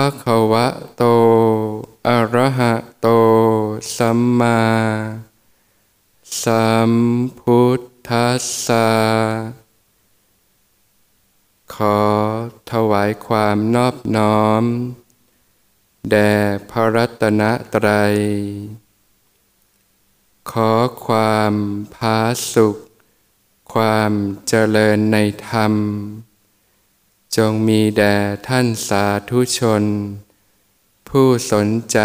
ภะคะวะโต อะระหะโต สัมมาสัมพุทธัสสะ ขอถวายความนอบน้อม แด่พระรัตนตรัย ขอความพาสุข ความเจริญในธรรม จงมีแด่ท่านสาธุชน ผู้สนใจ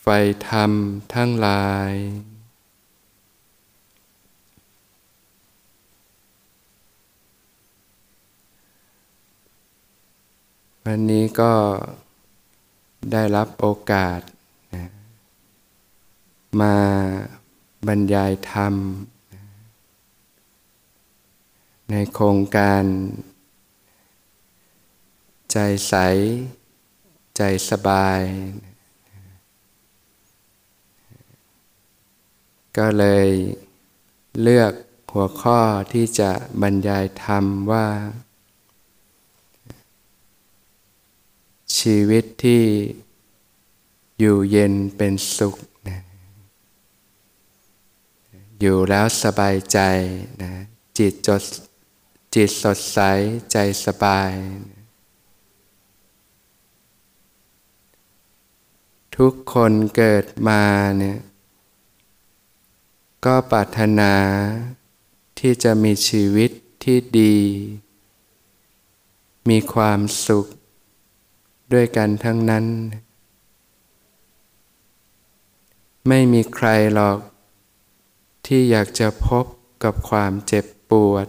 ใฝ่ธรรมทั้งหลาย วันนี้ก็ได้รับโอกาสนะมาบรรยายธรรม ในโครงการ ใจใส ใจสบาย ก็เลยเลือกหัวข้อที่จะบรรยายธรรมว่า ชีวิตที่อยู่เย็นเป็นสุขนะอยู่แล้วสบายใจนะจิตจดจิตสดใสใจสบายนะ ทุกคนเกิดมาเนี่ยก็ปรารถนาที่จะมีชีวิตที่ดี มีความสุข ด้วยกันทั้งนั้น ไม่มีใครหรอก ที่อยากจะพบกับความเจ็บปวด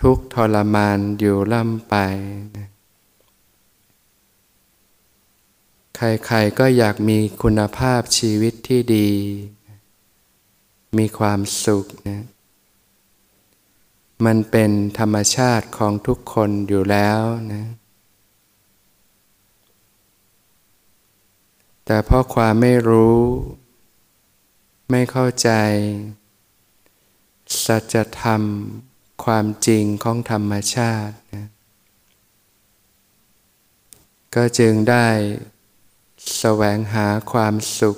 ทุกทรมานอยู่ล่ำไป ใครๆก็อยากมีคุณภาพชีวิตที่ดี มีความสุขนะมันเป็นธรรมชาติของทุกคนอยู่แล้วนะแต่เพราะความไม่รู้ ไม่เข้าใจ สัจธรรมความจริงของธรรมชาตินะก็จึงได้ แสวงหาความสุข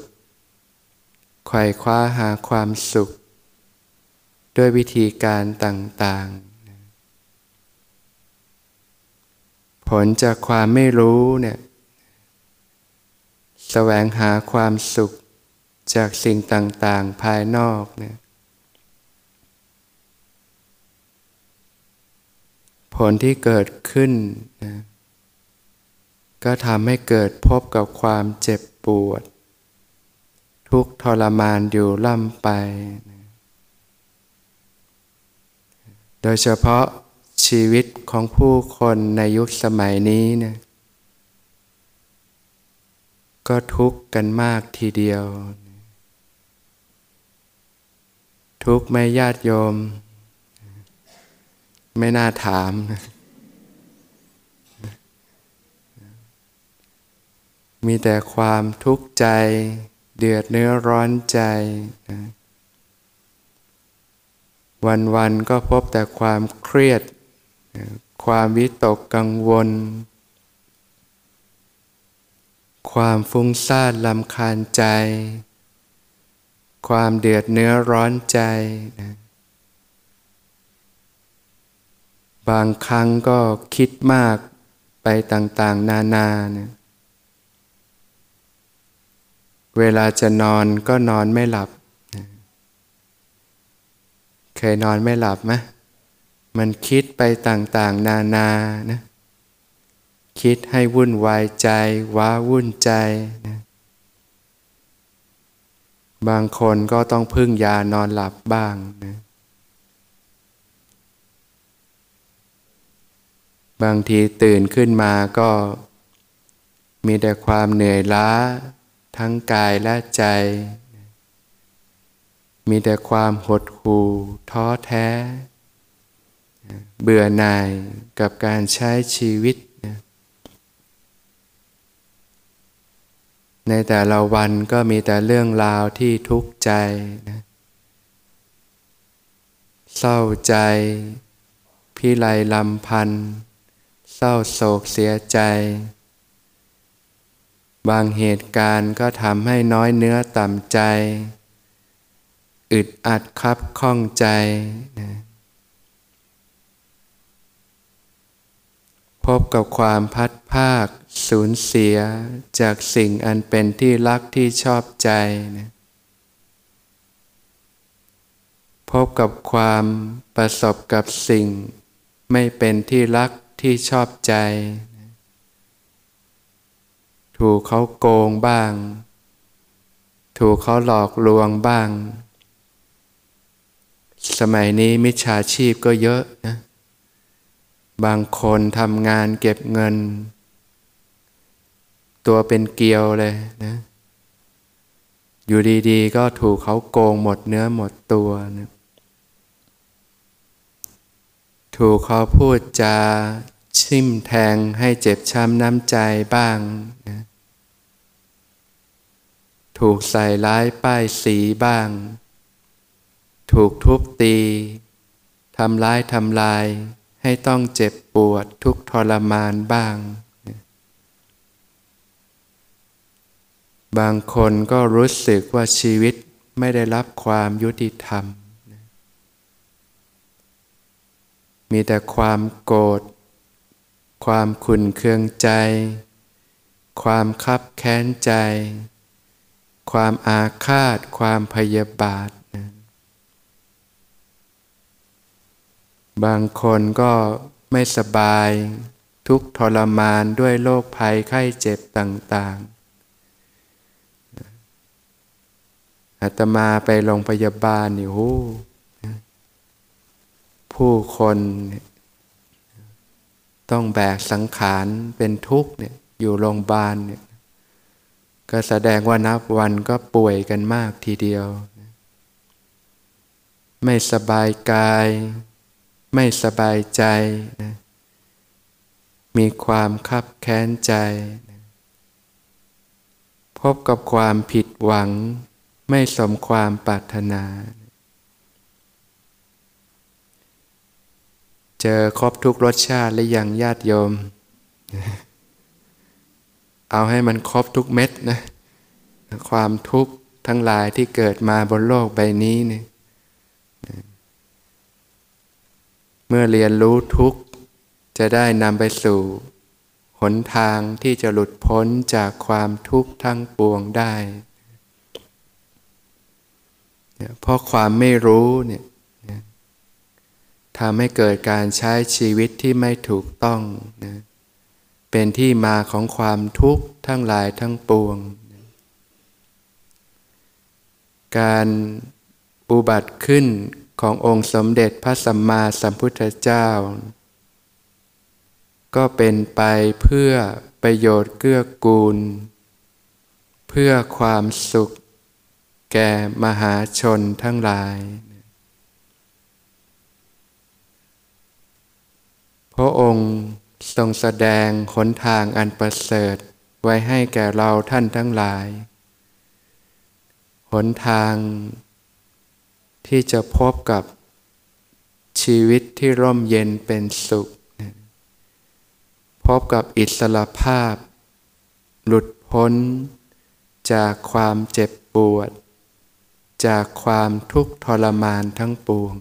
ไขว่คว้าหาความสุข ด้วยวิธีการต่างๆ ผลจากความไม่รู้เนี่ยแสวงหาความสุขจากสิ่งต่างๆ ภายนอกเนี่ยผลที่เกิดขึ้นนะ ก็ทำให้เกิดพบกับความเจ็บปวด ทุกทรมานอยู่ล่ำไป โดยเฉพาะชีวิตของผู้คนในยุคสมัยนี้นี่ยก็ทุกข์กันมากทีเดียว ทุกข์ไม่ญาติโยม ไม่น่าถาม มีแต่ความทุกข์ใจ เดือดเนื้อร้อนใจวันๆก็พบแต่ความเครียด ความวิตกกังวล ความฟุ้งซ่านลำคาญใจ ความเดือดเนื้อร้อนใจนะบางครั้งก็คิดมากไปต่างๆ นานาเนะ เวลาจะนอนก็นอนไม่หลับ เคยนอนไม่หลับไหมมันคิดไปต่างๆ นานานะ คิดให้วุ่นวายใจ ว้าวุ่นใจนะบางคนก็ต้องพึ่งยานอนหลับบ้างนะบางทีตื่นขึ้นมาก็มีแต่ความเหนื่อยล้า ทั้งกายและใจ มีแต่ความหดหู่ท้อแท้ เบื่อหน่ายกับการใช้ชีวิต ในแต่ละวันก็มีแต่เรื่องราวที่ทุกข์ใจนะเศร้าใจ พิไรลำพันธ์เศร้าโศกเสียใจ บางเหตุการณ์ก็ทำให้น้อยเนื้อต่ำใจ อึดอัดคับข้องใจนะพบกับความพัดภาค สูญเสียจากสิ่งอันเป็นที่รักที่ชอบใจนะพบกับความประสบกับสิ่ง ไม่เป็นที่รักที่ชอบใจ ถูกเขาโกงบ้าง ถูกเขาหลอกลวงบ้าง สมัยนี้มิจฉาชีพก็เยอะนะบางคนทำงานเก็บเงิน ตัวเป็นเกลียวเลยนะอยู่ดีๆ ก็ถูกเขาโกงหมดเนื้อหมดตัวนะถูกเขาพูดจาชิมแทงให้เจ็บช้ำน้ำใจบ้างนะ ถูกใส่ร้ายป้ายสีบ้าง ถูกทุบตีทำร้ายทำลาย ให้ต้องเจ็บปวดทุกทรมานบ้าง บางคนก็รู้สึกว่าชีวิตไม่ได้รับความยุติธรรม มีแต่ความโกรธ ความขุนเคืองใจ ความคับแค้นใจ ความอาฆาต ความพยาบาทนะบางคนก็ไม่สบาย ทุกทรมานด้วยโรคภัยไข้เจ็บต่างๆอาตมาไปโรงพยาบาลนี่โอ้ผู้คนต้องแบกสังขารเป็นทุกข์เนี่ยอยู่โรงพยาบาลเนี่ย ก็แสดงว่านับวันก็ป่วยกันมากทีเดียว ไม่สบายกาย ไม่สบายใจนะมีความคับแค้นใจนะพบกับความผิดหวัง ไม่สมความปรารถนา เจอครบทุกรสชาติและยังญาติโยม เอาให้มันครบทุกเม็ดนะความทุกข์ทั้งหลายที่เกิดมาบนโลกใบนี้เนี่ยเมื่อเรียนรู้ทุกข์ จะได้นำไปสู่ หนทางที่จะหลุดพ้นจากความทุกข์ทั้งปวงได้เพราะความไม่รู้เนี่ยทำให้เกิดการใช้ชีวิตที่ไม่ถูกต้องนะ เป็นที่มาของความทุกข์ทั้งหลายทั้งปวง การอุบัติขึ้นขององค์สมเด็จพระสัมมาสัมพุทธเจ้า ก็เป็นไปเพื่อประโยชน์เกื้อกูล เพื่อความสุข แก่มหาชนทั้งหลาย พระองค์ ทรงแสดงหนทางอันประเสริฐไว้ให้แก่เราท่านทั้งหลาย หนทางที่จะพบกับชีวิตที่ร่มเย็นเป็นสุข พบกับอิสระภาพ หลุดพ้น จากความเจ็บปวด จากความทุกข์ทรมานทั้งปวง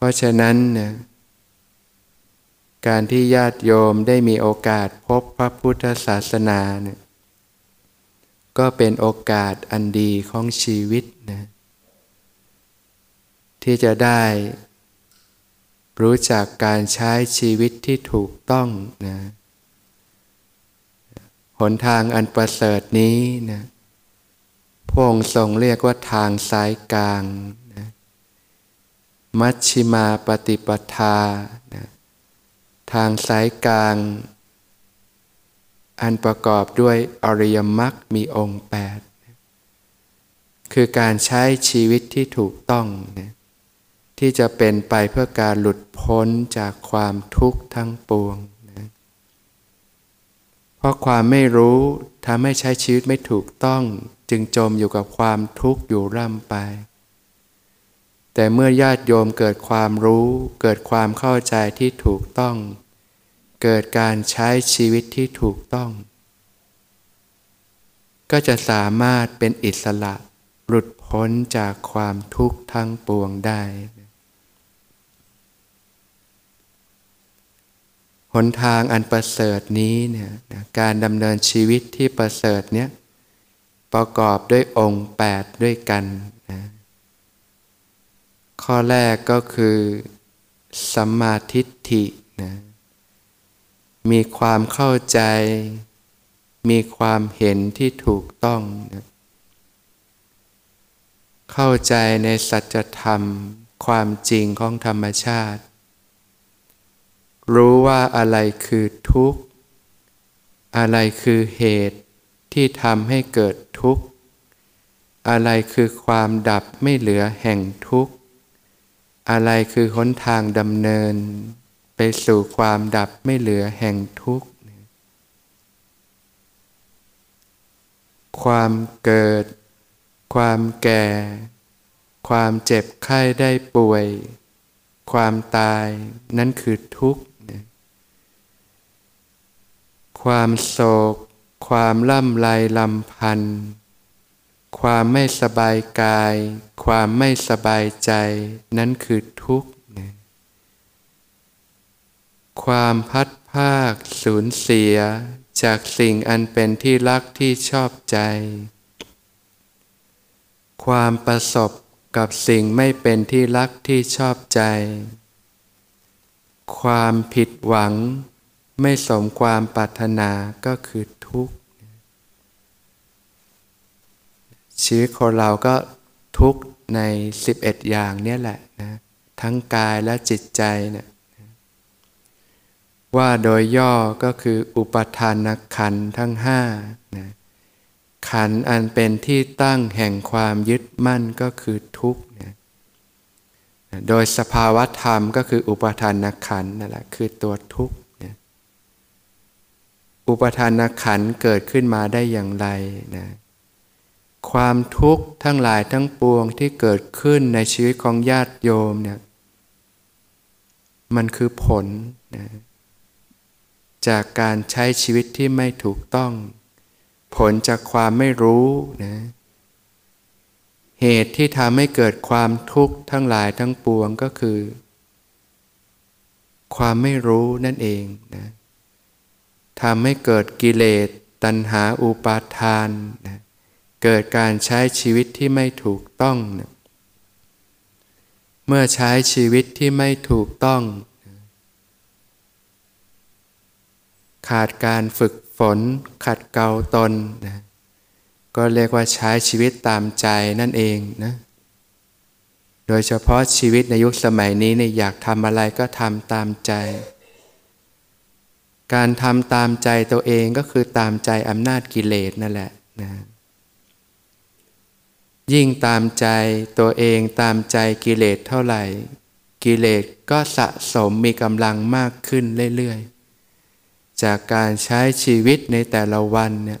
เพราะฉะนั้นนี่ยการที่ญาติโยมได้มีโอกาสพบพระพุทธศาสนาเนี่ยก็เป็นโอกาสอันดีของชีวิตนะที่จะได้รู้จักการใช้ชีวิตที่ถูกต้องนะหนทางอันประเสริฐนี้นะพระองค์ทรงเรียกว่าทางสายกลาง มัชชิมาปฏิปทานะทางสายกลาง อันประกอบด้วยอริยมรรคมีองค์แปดคือการใช้ชีวิตที่ถูกต้องนะที่จะเป็นไปเพื่อการหลุดพ้นจากความทุกข์ทั้งปวงนะเพราะความไม่รู้ทำให้ใช้ชีวิตไม่ถูกต้อง จึงจมอยู่กับความทุกข์อยู่ร่ำไป แต่เมื่อญาติโยมเกิดความรู้ เกิดความเข้าใจที่ถูกต้อง เกิดการใช้ชีวิตที่ถูกต้อง ก็จะสามารถเป็นอิสระหลุดพ้นจากความทุกข์ทั้งปวงได้หนทางอันประเสริฐนี้เนี่ยการดำเนินชีวิตที่ประเสริฐเนี้ยประกอบด้วยองค์แปดด้วยกัน ข้อแรกก็คือสัมมาทิฏฐินะมีความเข้าใจ มีความเห็นที่ถูกต้องนะเข้าใจในสัจธรรม ความจริงของธรรมชาติ รู้ว่าอะไรคือทุกข์ อะไรคือเหตุที่ทำให้เกิดทุกข์ อะไรคือความดับไม่เหลือแห่งทุกข์ อะไรคือหนทางดำเนิน ไปสู่ความดับไม่เหลือแห่งทุกข์ ความเกิด ความแก่ ความเจ็บไข้ได้ป่วย ความตายนั่นคือทุกข์ ความโศก ความล่ำไรลำพันธ์ ความไม่สบายกาย ความไม่สบายใจ นั่นคือทุกข์ ความพัดภาคสูญเสีย จากสิ่งอันเป็นที่รักที่ชอบใจ ความประสบกับสิ่งไม่เป็นที่รักที่ชอบใจ ความผิดหวัง ไม่สมความปรารถนาก็คือทุกข์ ชีวิตของเราก็ทุกใน 11 อย่างเนี่ยแหละนะทั้งกายและจิตใจเนะี่ยว่าโดยย่อก็คืออุปทานขันทั้งห้านะขันอันเป็นที่ตั้งแห่งความยึดมั่นก็คือทุกข์นะโดยสภาวะธรรมก็คืออุปทานขันนั่นแหละคือตัวทุกข์นะอุปทานขันเกิดขึ้นมาได้อย่างไรนะ ความทุกข์ทั้งหลายทั้งปวงที่เกิดขึ้นในชีวิตของญาติโยมเนี่ยมันคือผลนะจากการใช้ชีวิตที่ไม่ถูกต้อง ผลจากความไม่รู้นะเหตุที่ทำให้เกิดความทุกข์ทั้งหลายทั้งปวงก็คือ ความไม่รู้นั่นเองนะทำให้เกิดกิเลสตัณหาอุปาทานนะ เกิดการใช้ชีวิตที่ไม่ถูกต้อง เมื่อใช้ชีวิตที่ไม่ถูกต้อง ขาดการฝึกฝน ขัดเกลาตนนะก็เรียกว่าใช้ชีวิตตามใจนั่นเองนะ โดยเฉพาะชีวิตในยุคสมัยนี้เนี่ยอยากทำอะไรก็ทำตามใจ การทำตามใจตัวเองก็คือตามใจอำนาจกิเลสนั่นแหละนะ ยิ่งตามใจตัวเองตามใจกิเลสเท่าไหร่ กิเลสก็สะสมมีกำลังมากขึ้นเรื่อยๆ จากการใช้ชีวิตในแต่ละวันเนี่ย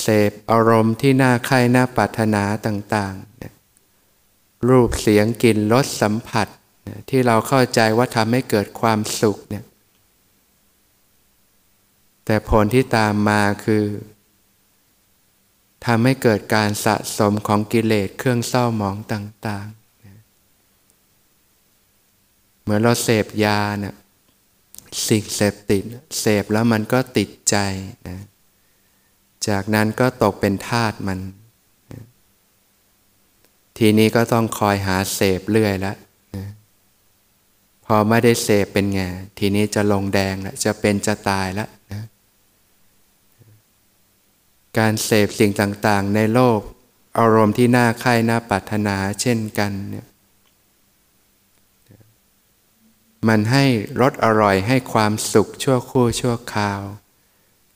เสพอารมณ์ที่น่าใคร่น่าปรารถนาต่างๆ รูปเสียงกลิ่นรสสัมผัสที่เราเข้าใจว่าทำให้เกิดความสุขเนี่ยแต่ผลที่ตามมาคือ ทำให้เกิดการสะสมของกิเลสเครื่องเศร้าหมองต่างๆ เหมือนเราเสพยาเนี่ยสิ่งเสพติดเสพแล้วมันก็ติดใจนะจากนั้นก็ตกเป็นทาตมันนะทีนี้ก็ต้องคอยหาเสพเรื่อยแล้วนะพอไม่ได้เสพเป็นไง ทีนี้จะลงแดงแล้วจะเป็นจะตายล้วนะ การเสพสิ่งต่างๆ ในโลก อารมณ์ที่น่าใคร่น่าปรารถนาเช่นกันเนี่ยมันให้รสอร่อยให้ความสุขชั่วคู่ชั่วคราว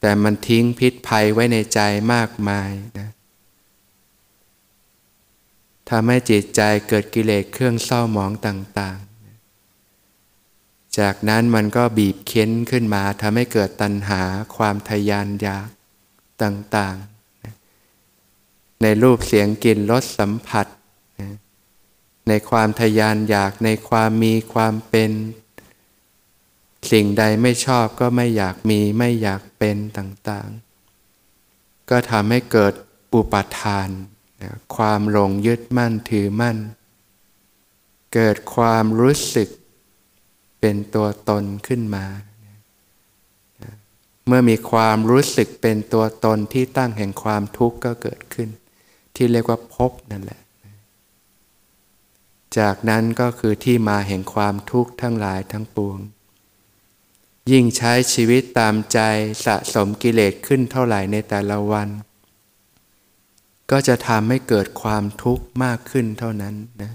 แต่มันทิ้งพิษภัยไว้ในใจมากมายนะทำให้จิตใจเกิดกิเลสเครื่องเศร้าหมองต่างๆ จากนั้นมันก็บีบเค้นขึ้นมาทำให้เกิดตัณหาความทยานอยาก ต่างๆ ในรูปเสียงกลิ่นรสสัมผัส ในความทยานอยากในความมีความเป็น สิ่งใดไม่ชอบก็ไม่อยากมีไม่อยากเป็นต่างๆ ก็ทำให้เกิดอุปทานความหลงยึดมั่นถือมั่น เกิดความรู้สึกเป็นตัวตนขึ้นมา เมื่อมีความรู้สึกเป็นตัวตนที่ตั้งแห่งความทุกข์ก็เกิดขึ้น ที่เรียกว่าภพนั่นแหละ จากนั้นก็คือที่มาแห่งความทุกข์ทั้งหลายทั้งปวง ยิ่งใช้ชีวิตตามใจสะสมกิเลสขึ้นเท่าไหร่ในแต่ละวัน ก็จะทำให้เกิดความทุกข์มากขึ้นเท่านั้นนะ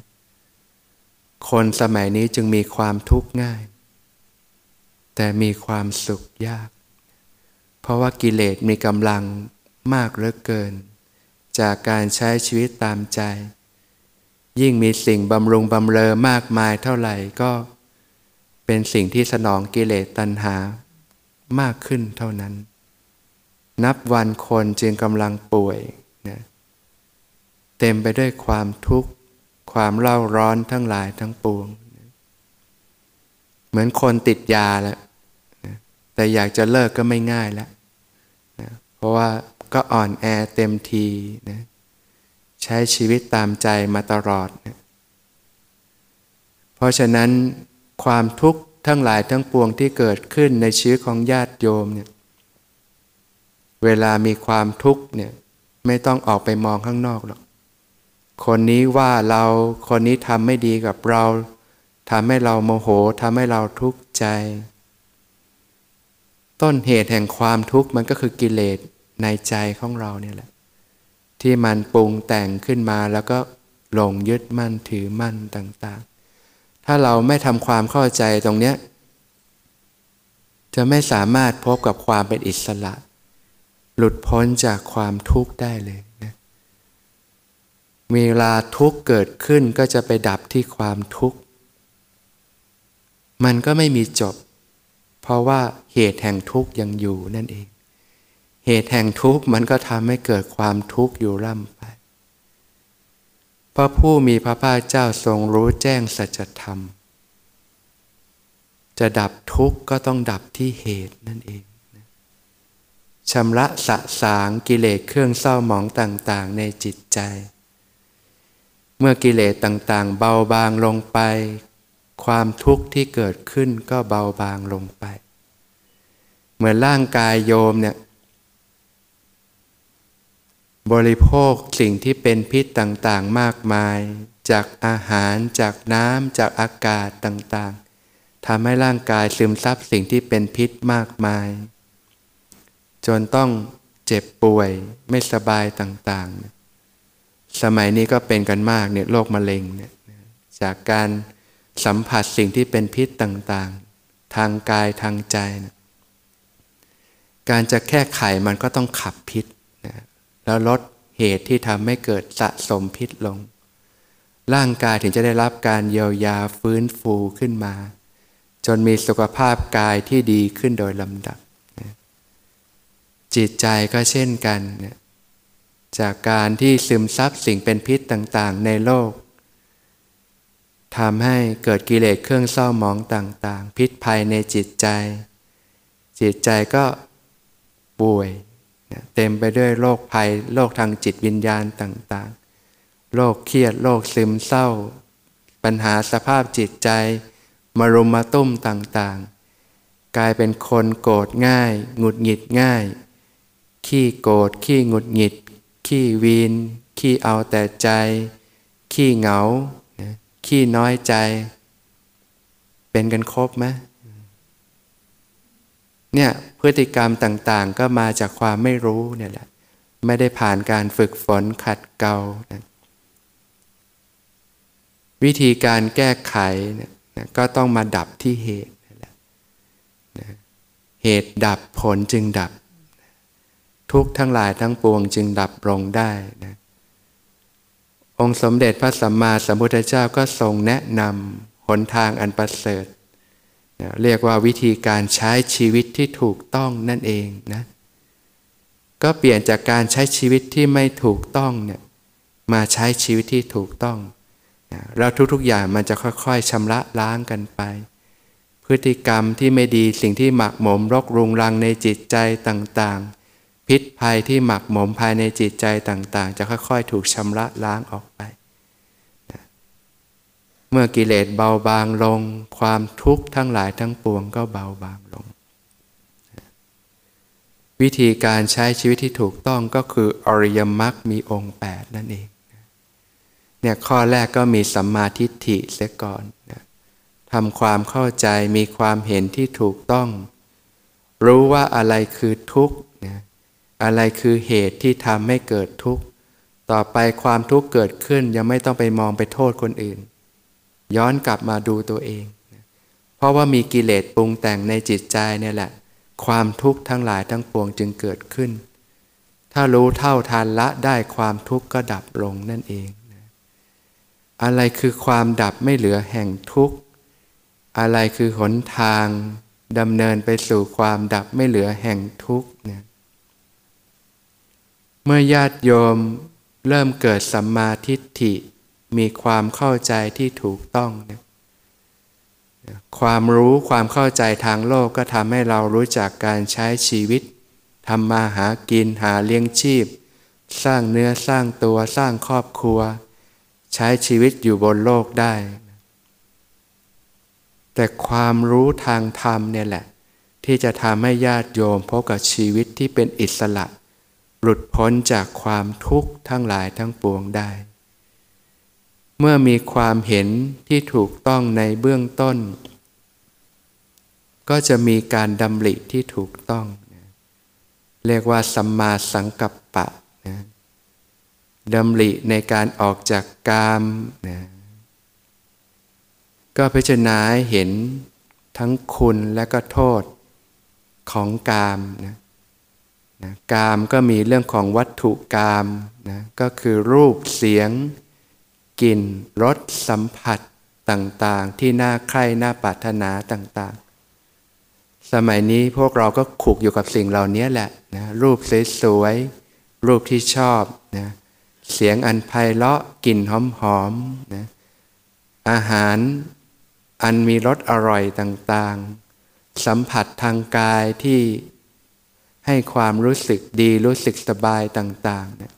คนสมัยนี้จึงมีความทุกข์ง่าย แต่มีความสุขยาก เพราะว่ากิเลสมีกำลังมากเหลือเกิน จากการใช้ชีวิตตามใจ ยิ่งมีสิ่งบำรุงบำเรอมากมายเท่าไหร่ก็ เป็นสิ่งที่สนองกิเลสตัณหามากขึ้นเท่านั้น นับวันคนจึงกำลังป่วยนะเต็มไปด้วยความทุกข์ ความเล่าร้อนทั้งหลายทั้งปวง เหมือนคนติดยาแล้วแต่อยากจะเลิกก็ไม่ง่ายแล้ว เพราะว่าก็อ่อนแอเต็มทีนะใช้ชีวิตตามใจมาตลอดนะเพราะฉะนั้นความทุกข์ทั้งหลายทั้งปวงที่เกิดขึ้นในชีวิตของญาติโยมเนี่ยเวลามีความทุกข์เนี่ยไม่ต้องออกไปมองข้างนอกหรอก คนนี้ว่าเราคนนี้ทำไม่ดีกับเราทำให้เราโมโหทำให้เราทุกข์ใจ ต้นเหตุแห่งความทุกข์มันก็คือกิเลส ในใจของเราเนี่ยแหละ ที่มันปรุงแต่งขึ้นมาแล้วก็หลงยึดมั่นถือมั่นต่าง ๆ ถ้าเราไม่ทำความเข้าใจตรงเนี้ยจะไม่สามารถพบกับความเป็นอิสระ หลุดพ้นจากความทุกข์ได้เลยเวลาทุกข์เกิดขึ้นก็จะไปดับที่ความทุกข์ มันก็ไม่มีจบ เพราะว่าเหตุแห่งทุกข์ยังอยู่นั่นเอง เหตุแห่งทุกข์มันก็ทำให้เกิดความทุกข์อยู่ร่ำไปพระผู้มีพระภาคเจ้าทรงรู้แจ้งสัจธรรม จะดับทุกข์ก็ต้องดับที่เหตุนั่นเองชำระสะสางกิเลสเครื่องเศร้าหมองต่างๆในจิตใจ เมื่อกิเลสต่างๆ เบาบางลงไป ความทุกข์ที่เกิดขึ้นก็เบาบางลงไป เหมือนร่างกายโยมเนี่ย บริโภคสิ่งที่เป็นพิษต่างๆมากมาย จากอาหารจากน้ำจากอากาศต่างๆทำให้ร่างกายซึมซับสิ่งที่เป็นพิษมากมาย จนต้องเจ็บป่วยไม่สบายต่างๆ สมัยนี้ก็เป็นกันมากเนี่ยโรคมะเร็งเนี่ยจากการสัมผัสสิ่งที่เป็นพิษต่างๆ ทางกายทางใจนะการจะแค่ไขมันก็ต้องขับพิษ แล้วลดเหตุที่ทำให้เกิดสะสมพิษลง ร่างกายถึงจะได้รับการเยียวยาฟื้นฟูขึ้นมา จนมีสุขภาพกายที่ดีขึ้นโดยลำดับ จิตใจก็เช่นกัน จากการที่ซึมซับสิ่งเป็นพิษต่างๆ ในโลกทำให้เกิดกิเลสเครื่องเศร้าหมองต่าง ๆ พิษภัยในจิตใจ จิตใจก็ป่วย เต็มไปด้วยโรคภัยโรคทางจิตวิญญาณต่างๆ โรคเครียดโรคซึมเศร้า ปัญหาสภาพจิตใจ มารุมมาตุ้มต่างๆ กลายเป็นคนโกรธง่าย หงุดหงิดง่าย ขี้โกรธขี้หงุดหงิด ขี้วีน ขี้เอาแต่ใจ ขี้เหงา ขี้น้อยใจ เป็นกันครบไหม เนี่ยพฤติกรรมต่างๆ ก็มาจากความไม่รู้เนี่ยแหละไม่ได้ผ่านการฝึกฝนขัดเกลาวิธีการแก้ไขนะก็ต้องมาดับที่เหตุนะเหตุดับผลจึงดับ ทุกทั้งหลายทั้งปวงจึงดับลงได้นะองค์สมเด็จพระสัมมาสัมพุทธเจ้าก็ทรงแนะนำหนทางอันประเสริฐ เรียกว่าวิธีการใช้ชีวิตที่ถูกต้องนั่นเองนะก็เปลี่ยนจากการใช้ชีวิตที่ไม่ถูกต้องเนี่ยมาใช้ชีวิตที่ถูกต้องนะแล้วทุกๆอย่างมันจะค่อยๆชำระล้างกันไป พฤติกรรมที่ไม่ดีสิ่งที่หมักหมมรกรุงรังในจิตใจต่างๆ พิษภัยที่หมักหมมภายในจิตใจต่างๆ จะค่อยๆ ถูกชำระล้างออกไป เมื่อกิเลสเบาบางลง ความทุกข์ทั้งหลายทั้งปวงก็เบาบางลง วิธีการใช้ชีวิตที่ถูกต้องก็คืออริยมรรคมีองค์ 8 นั่นเองเนี่ยข้อแรกก็มีสัมมาทิฏฐิเสียก่อนนะทำความเข้าใจมีความเห็นที่ถูกต้อง รู้ว่าอะไรคือทุกข์นะอะไรคือเหตุที่ทำให้เกิดทุกข์ ต่อไปความทุกข์เกิดขึ้นยังไม่ต้องไปมองไปโทษคนอื่น ย้อนกลับมาดูตัวเอง เพราะว่ามีกิเลสปรุงแต่งในจิตใจเนี่ยแหละ ความทุกข์ทั้งหลายทั้งปวงจึงเกิดขึ้น ถ้ารู้เท่าทานละได้ความทุกข์ก็ดับลงนั่นเองอะไรคือความดับไม่เหลือแห่งทุกข์ อะไรคือหนทางดำเนินไปสู่ความดับไม่เหลือแห่งทุกข์เนี่ยเมื่อญาติโยมเริ่มเกิดสัมมาทิฏฐิ มีความเข้าใจที่ถูกต้องเนี่ยความรู้ความเข้าใจทางโลกก็ทำให้เรารู้จักการใช้ชีวิตทำมาหากินหาเลี้ยงชีพ สร้างเนื้อสร้างตัวสร้างครอบครัว ใช้ชีวิตอยู่บนโลกได้ แต่ความรู้ทางธรรมเนี่ยแหละ ที่จะทำให้ญาติโยมพบกับชีวิตที่เป็นอิสระ หลุดพ้นจากความทุกข์ทั้งหลายทั้งปวงได้ เมื่อมีความเห็นที่ถูกต้องในเบื้องต้น ก็จะมีการดำริที่ถูกต้องนะเรียกว่าสัมมาสังกัปปะนะดำริในการออกจากกามนะก็พิจารณาเห็นทั้งคุณและก็โทษของกามนะนะกามก็มีเรื่องของวัตถุกามนะก็คือรูปเสียง กลิ่นรสสัมผัสต่างๆ ที่น่าใคร่น่าปรารถนาต่างๆ สมัยนี้พวกเราก็ขุกอยู่กับสิ่งเหล่านี้แหละนะรูปสวยๆรูปที่ชอบนะเสียงอันไพเราะกลิ่นหอมๆนะอาหารอันมีรสอร่อยต่างๆ สัมผัสทางกายที่ให้ความรู้สึกดีรู้สึกสบายต่างๆนะ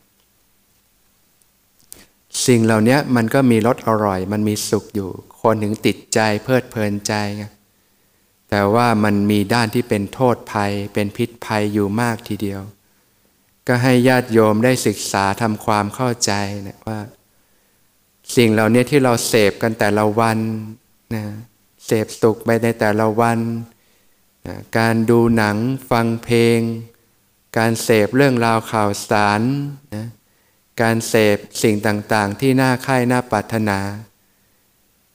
สิ่งเหล่านี้มันก็มีรสอร่อย มันมีสุขอยู่ คนถึงติดใจเพลิดเพลินใจไงแต่ว่ามันมีด้านที่เป็นโทษภัย เป็นพิษภัยอยู่มากทีเดียว ก็ให้ญาติโยมได้ศึกษาทำความเข้าใจนะว่า สิ่งเหล่านี้ที่เราเสพกันแต่ละวันนะเสพสุขไปในแต่ละวันนะการดูหนังฟังเพลง การเสพเรื่องราวข่าวสารนะ การเสพสิ่งต่างๆ ที่น่าใคร่น่าปรารถนา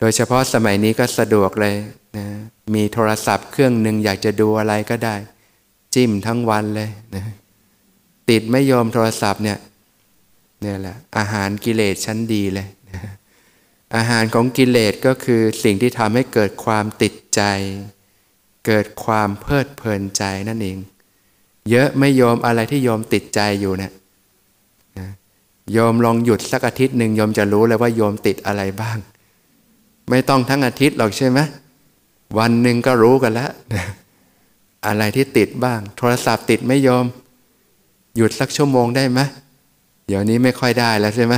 โดยเฉพาะสมัยนี้ก็สะดวกเลยนะมีโทรศัพท์เครื่องหนึ่งอยากจะดูอะไรก็ได้ จิ้มทั้งวันเลยนะติดไม่ยอมโทรศัพท์เนี่ยเนี่ยแหละอาหารกิเลสชั้นดีเลยนะอาหารของกิเลสก็คือสิ่งที่ทำให้เกิดความติดใจ เกิดความเพลิดเพลินใจนั่นเอง เยอะไม่ยอมอะไรที่ยอมติดใจอยู่เนะี่ย โยมลองหยุดสักอาทิตย์หนึ่งโยมจะรู้เลยว่าโยมติดอะไรบ้าง ไม่ต้องทั้งอาทิตย์หรอกใช่ไหมวันหนึ่งก็รู้กันแล้วอะไรที่ติดบ้าง โทรศัพท์ติดไม่โยมหยุดสักชั่วโมงได้ไหมเดี๋ยวนี้ไม่ค่อยได้แล้วใช่ไหม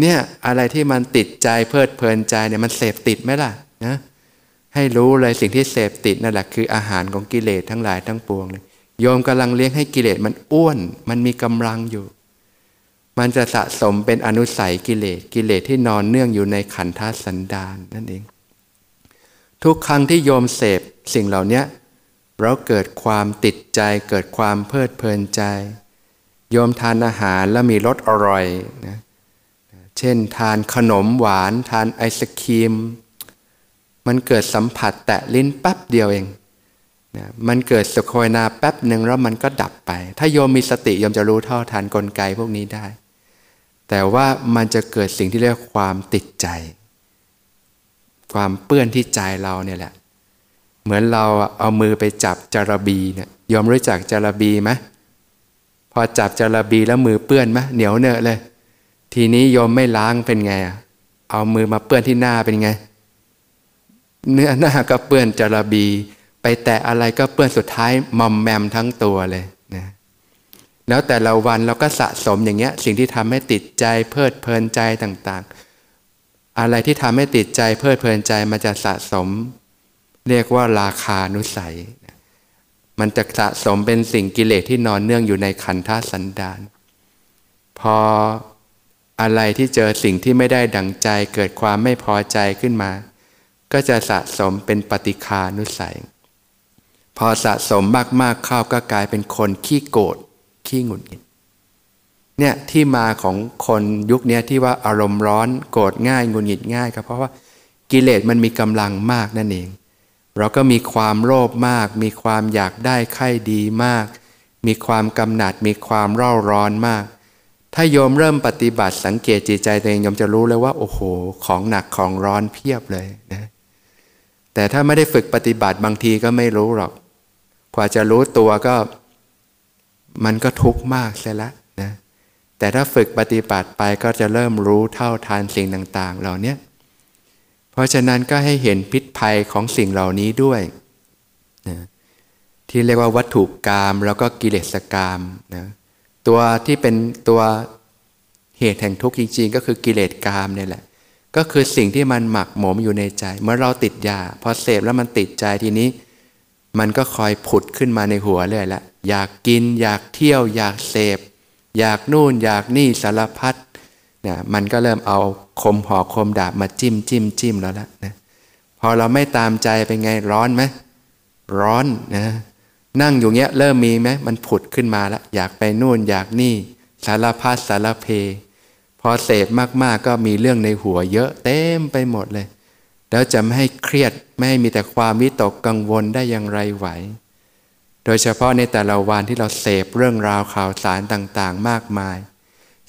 เนี่ยอะไรที่มันติดใจเพลิดเพลินใจเนี่ยมันเสพติดไหมล่ะนะให้รู้เลยสิ่งที่เสพติดนั่นแหละคืออาหารของกิเลสทั้งหลายทั้งปวงเลยโยมกำลังเลี้ยงให้กิเลสมันอ้วน มันมีกำลังอยู่ มันจะสะสมเป็นอนุสัยกิเลสกิเลสที่นอนเนื่องอยู่ในขันธสันดานนั่นเอง ทุกครั้งที่โยมเสพสิ่งเหล่านี้เราเกิดความติดใจเกิดความเพลิดเพลินใจ โยมทานอาหารแล้วมีรสอร่อยนะเช่นทานขนมหวานทานไอศครีม มันเกิดสัมผัสแตะลิ้นแป๊บเดียวเองนะมันเกิดสุขเวนาแป๊บหนึ่งแล้วมันก็ดับไป ถ้าโยมมีสติโยมจะรู้เท่าทันกลไกพวกนี้ได้ แต่ว่ามันจะเกิดสิ่งที่เรียกความติดใจ ความเปื้อนที่ใจเราเนี่ยแหละ เหมือนเราเอามือไปจับจระบีเนี่ยยอมรู้จักจระบีไหมพอจับจระบีแล้วมือเปื้อนไหมเหนียวเนอะเลย ทีนี้โยมไม่ล้างเป็นไงเอามือมาเปื้อนที่หน้าเป็นไง เนื้อหน้าก็เปื้อนจระบี ไปแตะอะไรก็เปื้อนสุดท้ายมอมแมมทั้งตัวเลย แล้วแต่ละวันเราก็สะสมอย่างเงี้ยสิ่งที่ทำให้ติดใจเพลิดเพลินใจต่างๆ อะไรที่ทำให้ติดใจเพลิดเพลินใจมันจะสะสม เรียกว่าราคานุสัย มันจะสะสมเป็นสิ่งกิเลสที่นอนเนื่องอยู่ในขันธสันดาน พออะไรที่เจอสิ่งที่ไม่ได้ดังใจเกิดความไม่พอใจขึ้นมา ก็จะสะสมเป็นปฏิคานุสัย พอสะสมมากๆเข้าก็กลายเป็นคนขี้โกรธ ขี้หงุดหงิดเนี่ยที่มาของคนยุคนี้ที่ว่าอารมณ์ร้อนโกรธง่ายหงุดหงิดง่ายก็เพราะว่ากิเลสมันมีกำลังมากนั่นเอง เราก็มีความโลภมาก มีความอยากได้ไข่ดีมาก มีความกำหนัดมีความเร่าร้อนมาก ถ้าโยมเริ่มปฏิบัติสังเกตจิตใจตัวเองโยมจะรู้เลยว่า โอ้โห ของหนักของร้อนเพียบเลยนะแต่ถ้าไม่ได้ฝึกปฏิบัติบางทีก็ไม่รู้หรอก กว่าจะรู้ตัวก็ มันก็ทุกข์มากเสียละนะแต่ถ้าฝึกปฏิบัติไปก็จะเริ่มรู้เท่าทานสิ่งต่างๆ เหล่านี้เพราะฉะนั้นก็ให้เห็นพิษภัยของสิ่งเหล่านี้ด้วยนะที่เรียกว่าวัตถุกรรมแล้วก็กิเลสกรรมนะตัวที่เป็นตัวเหตุแห่งทุกข์จริงๆ ก็คือกิเลสกรรมนี่แหละ ก็คือสิ่งที่มันหมักหมมอยู่ในใจ เมื่อเราติดยาพอเสพแล้วมันติดใจทีนี้ มันก็คอยผุดขึ้นมาในหัวเลยละ อยากกิน อยากเที่ยว อยากเสพ อยากนู่น อยากนี่สารพัดเนี่ยมันก็เริ่มเอาคมหอกคมดาบมาจิ้มจิ้มจิ้มแล้วละนะพอเราไม่ตามใจเป็นไงร้อนไหมร้อนนะนั่งอยู่เงี้ยเริ่มมีไหมมันผุดขึ้นมาล้วอยากไปนู่นอยากนี่ สารพัดสารเพ พอเสพมากๆก็มีเรื่องในหัวเยอะเต็มไปหมดเลย แล้วจะไม่ให้เครียดไม่ให้มีแต่ความวิตกกังวลได้อย่างไรไหว โดยเฉพาะในแต่ละวันที่เราเสพเรื่องราวข่าวสารต่างๆ มากมาย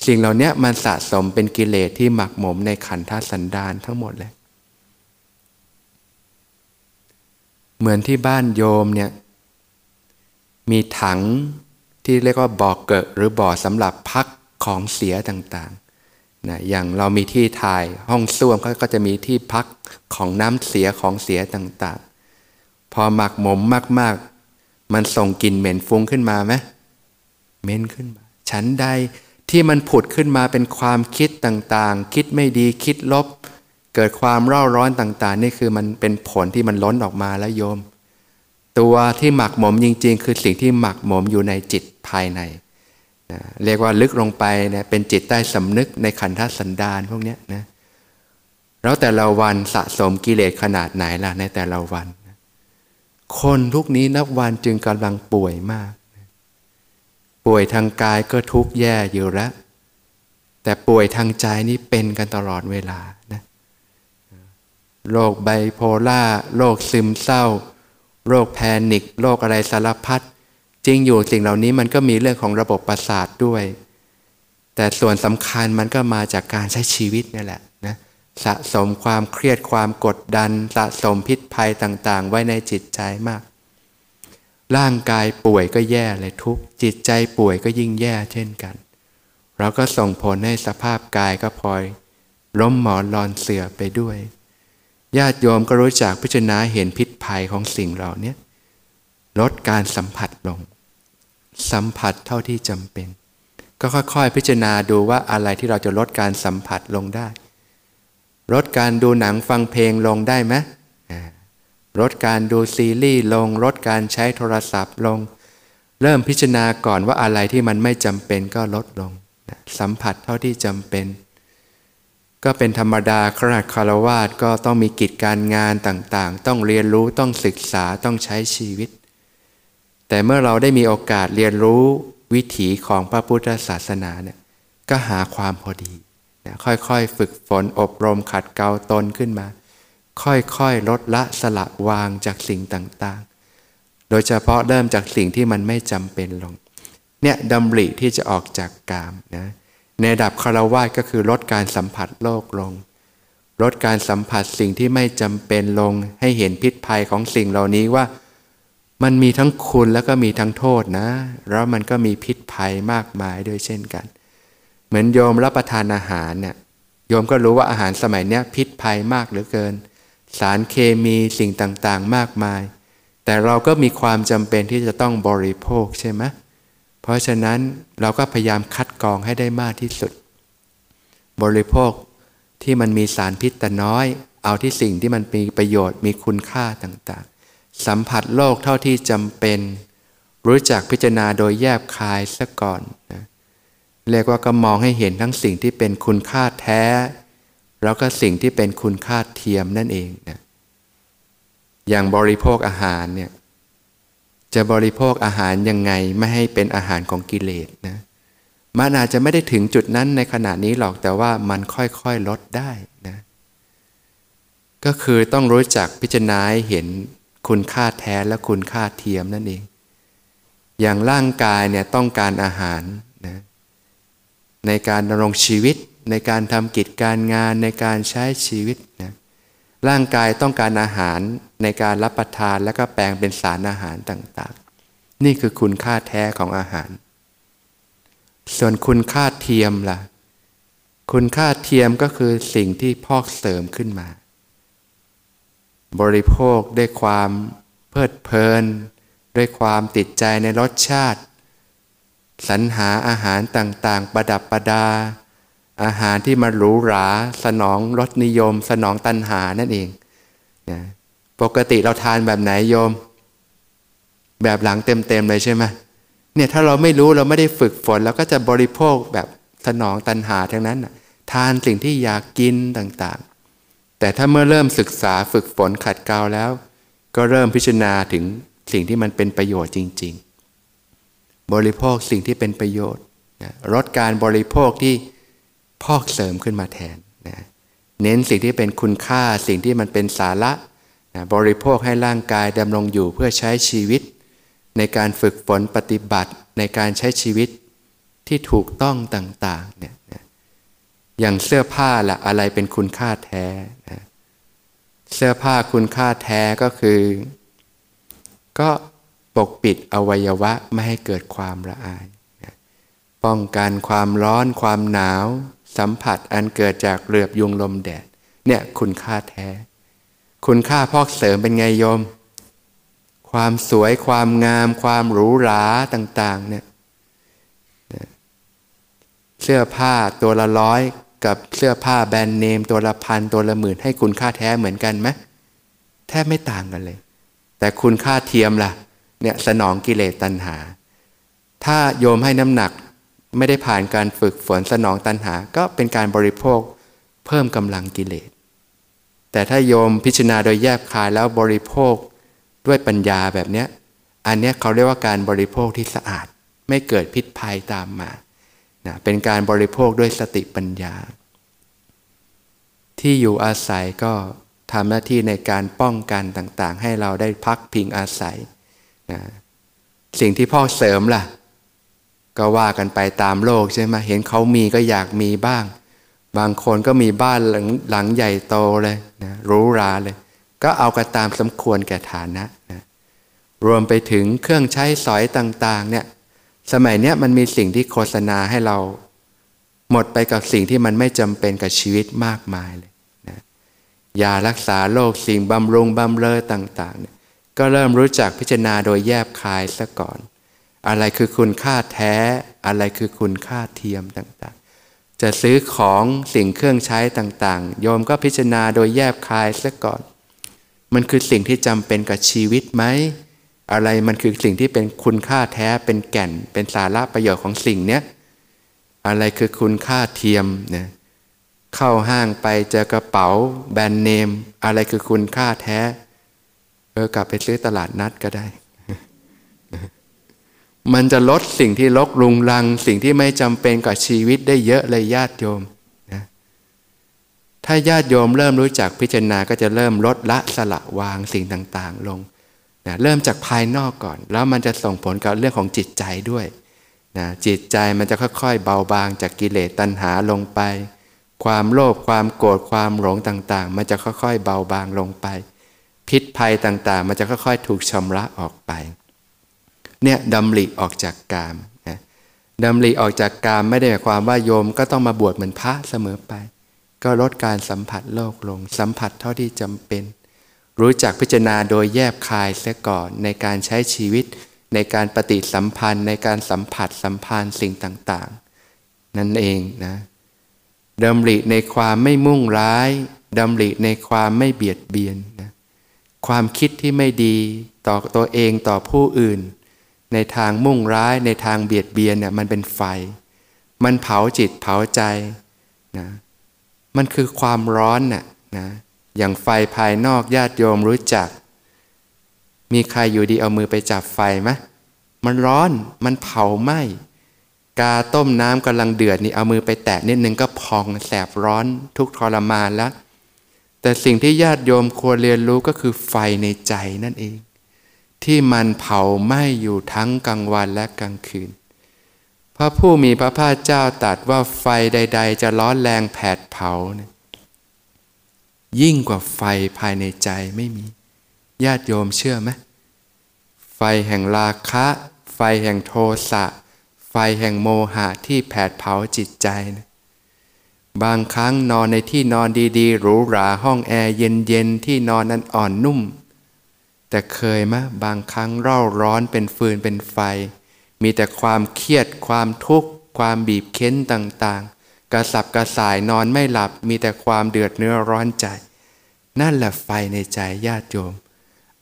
สิ่งเหล่านี้มันสะสมเป็นกิเลสที่หมักหมมในขันธสันดานทั้งหมดเลย เหมือนที่บ้านโยมเนี่ยมีถังที่เรียกว่าบ่อเกิดหรือบ่อสำหรับพักของเสียต่างๆนะอย่างเรามีที่ถ่ายห้องส้วมก็จะมีที่พักของน้ำเสียของเสียต่างๆ พอหมักหมมมากๆ มันส่งกลิ่นเหม็นฟุ้งขึ้นมาไหมเหม็นขึ้นมาฉันใดที่มันผุดขึ้นมาเป็นความคิดต่างๆ คิดไม่ดีคิดลบ เกิดความเร่าร้อนต่างๆ นี่คือมันเป็นผลที่มันล้นออกมาแล้วโยม ตัวที่หมักหมมจริง ๆ คือสิ่งที่หมักหมมอยู่ในจิตภายในนะเรียกว่าลึกลงไปเนี่ยเป็นจิตใต้สำนึกในขันธสันดานพวกนี้นะแล้วแต่ละวันสะสมกิเลสขนาดไหนล่ะในแต่ละวัน คนยุคนี้นับวันจึงกำลังป่วยมาก ป่วยทางกายก็ทุกข์แย่อยู่แล้ว แต่ป่วยทางใจนี่เป็นกันตลอดเวลานะโรคไบโพลาร์โรคซึมเศร้า โรคแพนิคโรคอะไรสารพัดจริงอยู่สิ่งเหล่านี้มันก็มีเรื่องของระบบประสาทด้วย แต่ส่วนสำคัญมันก็มาจากการใช้ชีวิตนี่แหละนะ สะสมความเครียดความกดดัน สะสมพิษภัยต่างๆ ไว้ในจิตใจมาก ร่างกายป่วยก็แย่เลยทุกจิตใจป่วยก็ยิ่งแย่เช่นกัน เราก็ส่งผลให้สภาพกายก็พลอยล้มหมอนรอนเสือไปด้วย ญาติโยมก็รู้จักพิจารณาเห็นพิษภัยของสิ่งเหล่านี้ลดการสัมผัสลง สัมผัสเท่าที่จำเป็น ก็ค่อยๆ พิจารณาดูว่าอะไรที่เราจะลดการสัมผัสลงได้ ลดการดูหนังฟังเพลงลงได้ไหมลดการดูซีรีส์ลงลดการใช้โทรศัพท์ลง เริ่มพิจารณาก่อนว่าอะไรที่มันไม่จำเป็นก็ลดลง สัมผัสเท่าที่จำเป็น ก็เป็นธรรมดาขนาดคารวาสก็ต้องมีกิจการงานต่างๆ ต้องเรียนรู้ต้องศึกษาต้องใช้ชีวิต แต่เมื่อเราได้มีโอกาสเรียนรู้วิถีของพระพุทธศาสนาเนี่ยก็หาความพอดี ค่อยๆ ฝึกฝนอบรมขัดเกลาตนขึ้นมา ค่อยๆ ลดละสละวางจากสิ่งต่างๆ โดยเฉพาะเริ่มจากสิ่งที่มันไม่จำเป็นลง เนี่ยดำริที่จะออกจากกามนะในดับคารวะก็คือลดการสัมผัสโลกลง ลดการสัมผัสสิ่งที่ไม่จำเป็นลง ให้เห็นพิษภัยของสิ่งเหล่านี้ว่า มันมีทั้งคุณแล้วก็มีทั้งโทษนะ แล้วมันก็มีพิษภัยมากมายด้วยเช่นกัน เหมือนโยมรับประทานอาหารเนี่ยโยมก็รู้ว่าอาหารสมัยนี้พิษภัยมากเหลือเกิน สารเคมีสิ่งต่างๆมากมาย แต่เราก็มีความจำเป็นที่จะต้องบริโภคใช่ไหมเพราะฉะนั้นเราก็พยายามคัดกรองให้ได้มากที่สุด บริโภคที่มันมีสารพิษแต่น้อย เอาที่สิ่งที่มันมีประโยชน์มีคุณค่าต่างๆ สัมผัสโลกเท่าที่จำเป็น รู้จักพิจารณาโดยแยบคายซะก่อนนะ เรียกว่าก็มองให้เห็นทั้งสิ่งที่เป็นคุณค่าแท้ แล้วก็สิ่งที่เป็นคุณค่าเทียมนั่นเองนะอย่างบริโภคอาหารเนี่ยจะบริโภคอาหารยังไงไม่ให้เป็นอาหารของกิเลสนะมันอาจจะไม่ได้ถึงจุดนั้นในขณะนี้หรอกแต่ว่ามันค่อยๆลดได้นะก็คือต้องรู้จักพิจารณาเห็นคุณค่าแท้และคุณค่าเทียมนั่นเอง อย่างร่างกายเนี่ยต้องการอาหาร ในการดำรงชีวิต ในการทำกิจการงานในการใช้ชีวิตนะร่างกายต้องการอาหารในการรับประทานแล้วก็แปลงเป็นสารอาหารต่างๆ นี่คือคุณค่าแท้ของอาหาร ส่วนคุณค่าเทียมล่ะ คุณค่าเทียมก็คือสิ่งที่พอกเสริมขึ้นมา บริโภคด้วยความเพลิดเพลิน ด้วยความติดใจในรสชาติ สรรหาอาหารต่างๆ ประดับประดา อาหารที่มาหรูหราสนองรสนิยม สนองตัณหานั่นเองนะปกติเราทานแบบไหนโยม แบบหลังเต็มๆเลยใช่ไหมเนี่ยถ้าเราไม่รู้เราไม่ได้ฝึกฝนเราก็จะบริโภคแบบสนองตัณหาทั้งนั้นทานสิ่งที่อยากกินต่างๆ แต่ถ้าเมื่อเริ่มศึกษาฝึกฝนขัดเกลาแล้ว ก็เริ่มพิจารณาถึงสิ่งที่มันเป็นประโยชน์จริงๆ บริโภคสิ่งที่เป็นประโยชน์ลดการบริโภคที่พอกเสริมขึ้นมาแทนนะเน้นสิ่งที่เป็นคุณค่าสิ่งที่มันเป็นสาระนะบริโภคให้ร่างกายดำรงอยู่เพื่อใช้ชีวิต ในการฝึกฝนปฏิบัติในการใช้ชีวิตที่ถูกต้องต่างๆเนี่ยนะอย่างเสื้อผ้าละอะไรเป็นคุณค่าแท้นะเสื้อผ้าคุณค่าแท้ก็คือ ก็ ปกปิดอวัยวะไม่ให้เกิดความละอาย ป้องกันความร้อนความหนาว สัมผัสอันเกิดจากเรือบยุงลมแดด เนี่ยคุณค่าแท้ คุณค่าพอกเสริมเป็นไงโยม ความสวยความงาม ความหรูหราต่างๆเนี่ยเสื้อผ้าตัวละร้อยกับเสื้อผ้าแบรนด์เนม ตัวละพันตัวละหมื่นให้คุณค่าแท้เหมือนกันไหมแทบไม่ต่างกันเลย แต่คุณค่าเทียมล่ะ เนี่ยสนองกิเลสตัณหา ถ้าโยมให้น้ำหนักไม่ได้ผ่านการฝึกฝนสนองตัณหา ก็เป็นการบริโภคเพิ่มกำลังกิเลส แต่ถ้าโยมพิจารณาโดยแยบคายแล้วบริโภคด้วยปัญญาแบบเนี้ย อันเนี้ยเขาเรียกว่าการบริโภคที่สะอาด ไม่เกิดพิษภัยตามมานะเป็นการบริโภคด้วยสติปัญญา ที่อยู่อาศัยก็ทำหน้าที่ในการป้องกันต่างๆ ให้เราได้พักพิงอาศัย นะสิ่งที่พ่อเสริมล่ะ ก็ว่ากันไปตามโลกใช่ไหมเห็นเขามีก็อยากมีบ้าง บางคนก็มีบ้านหลังหลังใหญ่โตเลยนะรู้ราเลย ก็เอากันตามสมควรแก่ฐานะนะรวมไปถึงเครื่องใช้สอยต่าง ๆ เนี่ย สมัยเนี้ยมันมีสิ่งที่โฆษณาให้เรา หมดไปกับสิ่งที่มันไม่จำเป็นกับชีวิตมากมายเลยนะยารักษาโรคสิ่งบำรุงบำเรอต่าง ๆ เนี่ย ก็เริ่มรู้จักพิจารณาโดยแยบคายซะก่อน อะไรคือคุณค่าแท้ อะไรคือคุณค่าเทียมต่างๆ จะซื้อของสิ่งเครื่องใช้ต่างๆ โยมก็พิจารณาโดยแยบคายซะก่อน มันคือสิ่งที่จำเป็นกับชีวิตไหม อะไรมันคือสิ่งที่เป็นคุณค่าแท้ เป็นแก่น เป็นสาระประโยชน์ของสิ่งเนี้ย อะไรคือคุณค่าเทียมเนี่ยเข้าห้างไปเจอกระเป๋าแบรนด์เนม อะไรคือคุณค่าแท้ เออกลับไปซื้อตลาดนัดก็ได้ มันจะลดสิ่งที่ลกลุงลัง สิ่งที่ไม่จำเป็นกับชีวิตได้เยอะเลยญาติโยมนะถ้าญาติโยมเริ่มรู้จักพิจารณาก็จะเริ่มลดละสละวางสิ่งต่างๆ ลงนะเริ่มจากภายนอกก่อน แล้วมันจะส่งผลกับเรื่องของจิตใจด้วยนะจิตใจมันจะค่อยๆ เบาบางจากกิเลสตัณหาลงไป ความโลภความโกรธความหลงต่างๆ มันจะค่อยๆ เบาบางลงไป พิษภัยต่างๆ มันจะค่อยๆ ถูกชำระออกไป เนี่ยดำริออกจากกามนะดำริออกจากกามไม่ได้หมายความว่าโยมก็ต้องมาบวชเหมือนพระเสมอไป ก็ลดการสัมผัสโลกลง สัมผัสเท่าที่จำเป็น รู้จักพิจารณาโดยแยบคายเสียก่อนในการใช้ชีวิต ในการปฏิสัมพันธ์ ในการสัมผัสสัมพันธ์สิ่งต่างๆ นั่นเองนะดำริในความไม่มุ่งร้ายดำริในความไม่เบียดเบียนนะ ความคิดที่ไม่ดีต่อตัวเองต่อผู้อื่น ในทางมุ่งร้ายในทางเบียดเบียนเนี่ยมันเป็นไฟ มันเผาจิตเผาใจนะมันคือความร้อนน่ะนะอย่างไฟภายนอกญาติโยมรู้จัก มีใครอยู่ดีเอามือไปจับไฟไหมมันร้อนมันเผาไหม้กาต้มน้ำกำลังเดือดนี่เอามือไปแตะนิดนึงก็พองแสบร้อนทุกทรมานแล้ว แต่สิ่งที่ญาติโยมควรเรียนรู้ก็คือไฟในใจนั่นเอง ที่มันเผาไหม้อยู่ทั้งกลางวันและกลางคืน พระผู้มีพระภาคเจ้าตรัสว่าไฟใด ๆ จะร้อนแรงแผดเผาเนี่ยยิ่งกว่าไฟภายในใจไม่มี ญาติโยมเชื่อไหมไฟแห่งราคะ ไฟแห่งโทสะ ไฟแห่งโมหะที่แผดเผาจิตใจนะ บางครั้งนอนในที่นอนดีๆหรูหราห้องแอร์เย็นๆที่นอนนั้นอ่อนนุ่ม แต่เคยมะบางครั้งเร่าร้อนเป็นฟืนเป็นไฟ มีแต่ความเครียดความทุกข์ ความบีบเค้นต่างๆ กระสับกระส่ายนอนไม่หลับ มีแต่ความเดือดเนื้อร้อนใจ นั่นแหละไฟในใจญาติโยม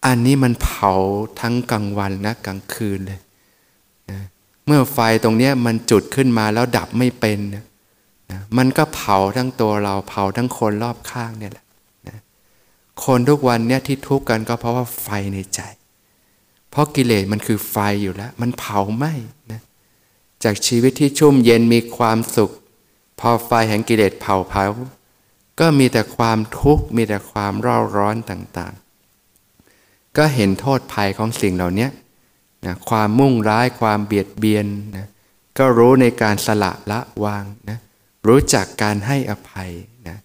อันนี้มันเผาทั้งกลางวันและกลางคืนเลยนะเมื่อไฟตรงนี้มันจุดขึ้นมาแล้วดับไม่เป็นนะ มันก็เผาทั้งตัวเราเผาทั้งคนรอบข้างเนี่ยแหละคนทุกวันเนี่ยที่ทุกข์กันก็เพราะว่าไฟในใจ เพราะกิเลสมันคือไฟอยู่แล้ว มันเผาไหม้นะจากชีวิตที่ชุ่มเย็นมีความสุข พอไฟแห่งกิเลสเผาเผา ก็มีแต่ความทุกข์มีแต่ความร้อนร้อนต่างๆ ก็เห็นโทษภัยของสิ่งเหล่านี้นะความมุ่งร้ายความเบียดเบียนนะก็รู้ในการสละละวางนะ รู้จักการให้อภัยนะ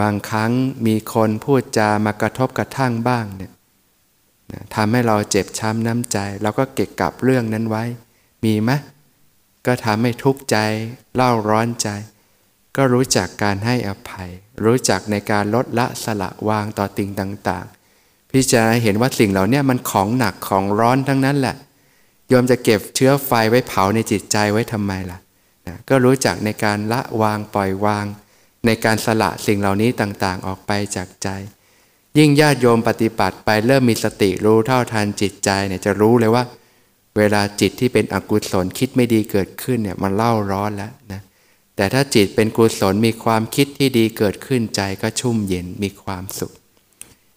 บางครั้งมีคนพูดจามากระทบกระทั่งบ้างเนี่ยทำให้เราเจ็บช้ำน้ำใจเราก็เก็บกับเรื่องนั้นไว้ มีไหมก็ทำให้ทุกข์ใจเล่าร้อนใจ ก็รู้จักการให้อภัย รู้จักในการลดละสละวางต่อสิ่งต่างๆพิจารณาเห็นว่าสิ่งเหล่านี้มันของหนักของร้อนทั้งนั้นแหละโยมจะเก็บเชื้อไฟไว้เผาในจิตใจไว้ทำไมล่ะ นะก็รู้จักในการละวางปล่อยวาง ในการสละสิ่งเหล่านี้ต่างๆ ออกไปจากใจ ยิ่งญาติโยมปฏิบัติไปเริ่มมีสติรู้เท่าทันจิตใจเนี่ยจะรู้เลยว่า เวลาจิตที่เป็นอกุศลคิดไม่ดีเกิดขึ้นเนี่ยมันเล่าร้อนแล้วนะแต่ถ้าจิตเป็นกุศลมีความคิดที่ดีเกิดขึ้นใจก็ชุ่มเย็นมีความสุข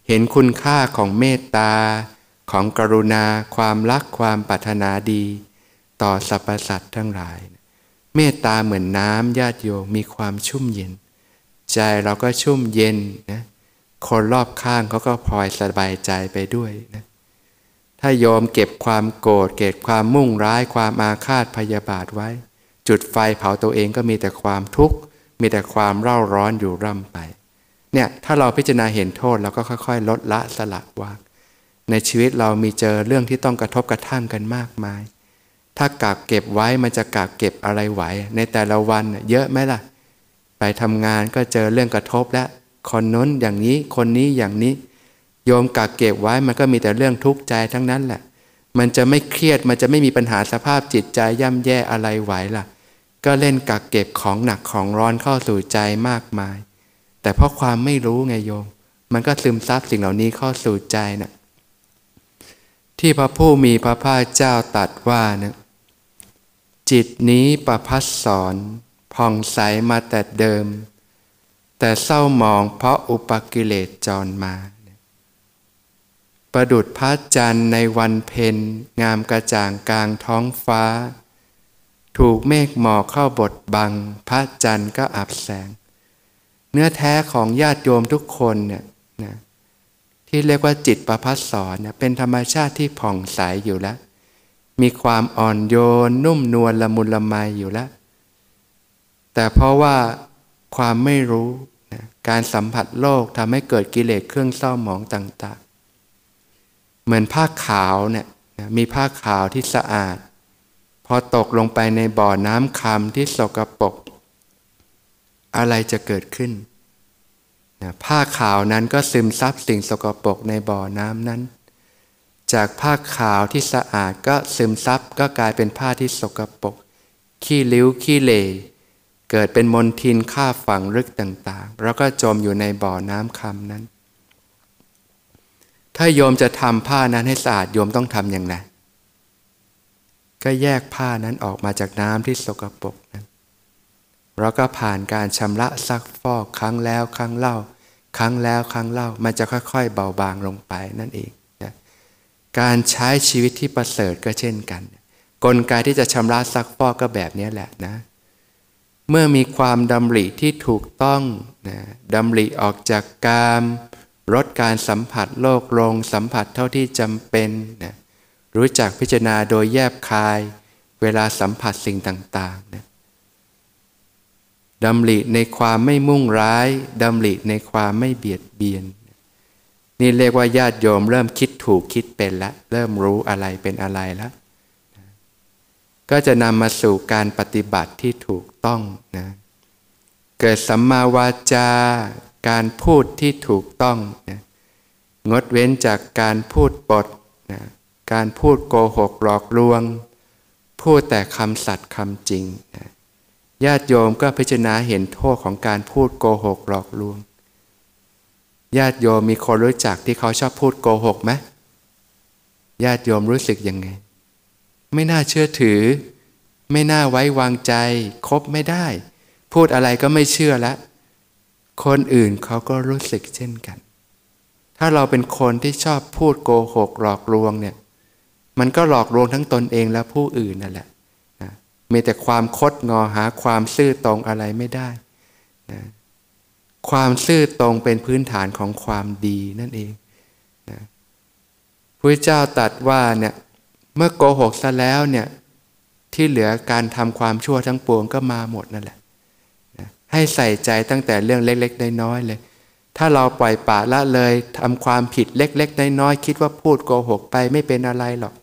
เห็นคุณค่าของเมตตาของกรุณา ความรักความปรารถนาดี ต่อสรรพสัตว์ทั้งหลาย เมตตาเหมือนน้ำญาติโยมมีความชุ่มเย็น ใจเราก็ชุ่มเย็นนะคนรอบข้างเขาก็พลอยสบายใจไปด้วยนะถ้าโยมเก็บความโกรธเก็บความมุ่งร้ายความอาฆาตพยาบาทไว้ จุดไฟเผาตัวเองก็มีแต่ความทุกข์ มีแต่ความเร่าร้อนอยู่ร่ำไป เนี่ยถ้าเราพิจารณาเห็นโทษเราก็ค่อยๆ ลดละสละวางในชีวิตเรามีเจอเรื่องที่ต้องกระทบกระทั่งกันมากมาย ถ้ากักเก็บไว้มันจะกักเก็บอะไรไหว ในแต่ละวันเยอะไหมล่ะ ไปทำงานก็เจอเรื่องกระทบแล้วคนน้นอย่างนี้คนนี้อย่างนี้ โยมกักเก็บไว้มันก็มีแต่เรื่องทุกข์ใจทั้งนั้นแหละ มันจะไม่เครียดมันจะไม่มีปัญหาสภาพจิตใจย่ำแย่อะไรไหวล่ะ ก็เล่นกักเก็บของหนักของร้อนเข้าสู่ใจมากมาย แต่เพราะความไม่รู้ไงโยม มันก็ซึมซับสิ่งเหล่านี้เข้าสู่ใจนะ่ะที่พระผู้มีพระภาคเจ้าตัดว่านะ จิตนี้ประพัสสอนผ่องใสมาแต่เดิม แต่เศร้าหมองเพราะอุปกิเลสจรมา ประดุดพระจันทร์ในวันเพ็ญงามกระจ่างกลางท้องฟ้า ถูกเมฆหมอกเข้าบดบัง พระจันทร์ก็อับแสง เนื้อแท้ของญาติโยมทุกคนเนี่ยนะที่เรียกว่าจิตประพัสสอนเนี่ยเป็นธรรมชาติที่ผ่องใสอยู่แล้ว มีความอ่อนโยน นุ่มนวลละมุนละไมอยู่แล้ว แต่เพราะว่าความไม่รู้นะการสัมผัสโลกทำให้เกิดกิเลสเครื่องเศร้าหมองต่าง ๆ เหมือนผ้าขาวเนี่ยมีผ้าขาวที่สะอาด พอตกลงไปในบ่อน้ำคำที่สกรปรกอะไรจะเกิดขึ้นนะผ้าขาวนั้นก็ซึมซับสิ่งสกปรกในบ่อน้ำนั้น จากผ้าขาวที่สะอาดก็ซึมซับก็กลายเป็นผ้าที่สกปรกขี้ริ้วขี้เลเกิดเป็นมลทินค่าฝังลึกต่างๆ แล้วก็จมอยู่ในบ่อน้ำคำนั้น ถ้าโยมจะทำผ้านั้นให้สะอาดโยมต้องทำอย่างไรก็แยกผ้านั้นออกมาจากน้ำที่สกปรกนั้นแล้วก็ผ่านการชำระซักฟอกครั้งแล้วครั้งเล่า ครั้งแล้วครั้งเล่ามันจะค่อยๆ เบาบางลงไปนั่นเอง การใช้ชีวิตที่ประเสริฐก็เช่นกัน กลไกที่จะชำระซักฟอกก็แบบนี้แหละนะ เมื่อมีความดำริที่ถูกต้องนะดำริออกจากกามลดการสัมผัสโลกลง สัมผัสเท่าที่จำเป็นนะรู้จักพิจารณาโดยแยบคาย เวลาสัมผัสสิ่งต่างๆนะดำริในความไม่มุ่งร้ายดำริในความไม่เบียดเบียน นี่เรียกว่าญาติโยมเริ่มคิดถูกคิดเป็นแล้วเริ่มรู้อะไรเป็นอะไรแล้วก็จะนำมาสู่การปฏิบัติที่ถูกต้องนะเกิดสัมมาวาจาการพูดที่ถูกต้องนะงดเว้นจากการพูดปดนะการพูดโกหกหลอกลวง พูดแต่คำสัตย์คำจริงนะญาติโยมก็พิจารณาเห็นโทษของการพูดโกหกหลอกลวง ญาติโยมมีคนรู้จักที่เขาชอบพูดโกหกไหมญาติโยมรู้สึกยังไง ไม่น่าเชื่อถือ ไม่น่าไว้วางใจ คบไม่ได้ พูดอะไรก็ไม่เชื่อล้วคนอื่นเขาก็รู้สึกเช่นกัน ถ้าเราเป็นคนที่ชอบพูดโกหกหลอกลวงเนี่ย มันก็หลอกลวงทั้งตนเองและผู้อื่นนั่นแหละมีแต่ความคดงอหาความซื่อตรงอะไรไม่ได้นะ ความซื่อตรงเป็นพื้นฐานของความดีนั่นเองนะพระเจ้าตัดว่าเนี่ยเมื่อโกหกซะแล้วเนี่ยที่เหลือการทำความชั่วทั้งปวงก็มาหมดนั่นแหละนะให้ใส่ใจตั้งแต่เรื่องเล็กๆน้อยๆเลย ถ้าเราปล่อยปละละเลยทำความผิดเล็กๆน้อยๆคิดว่าพูดโกหกไปไม่เป็นอะไรหรอก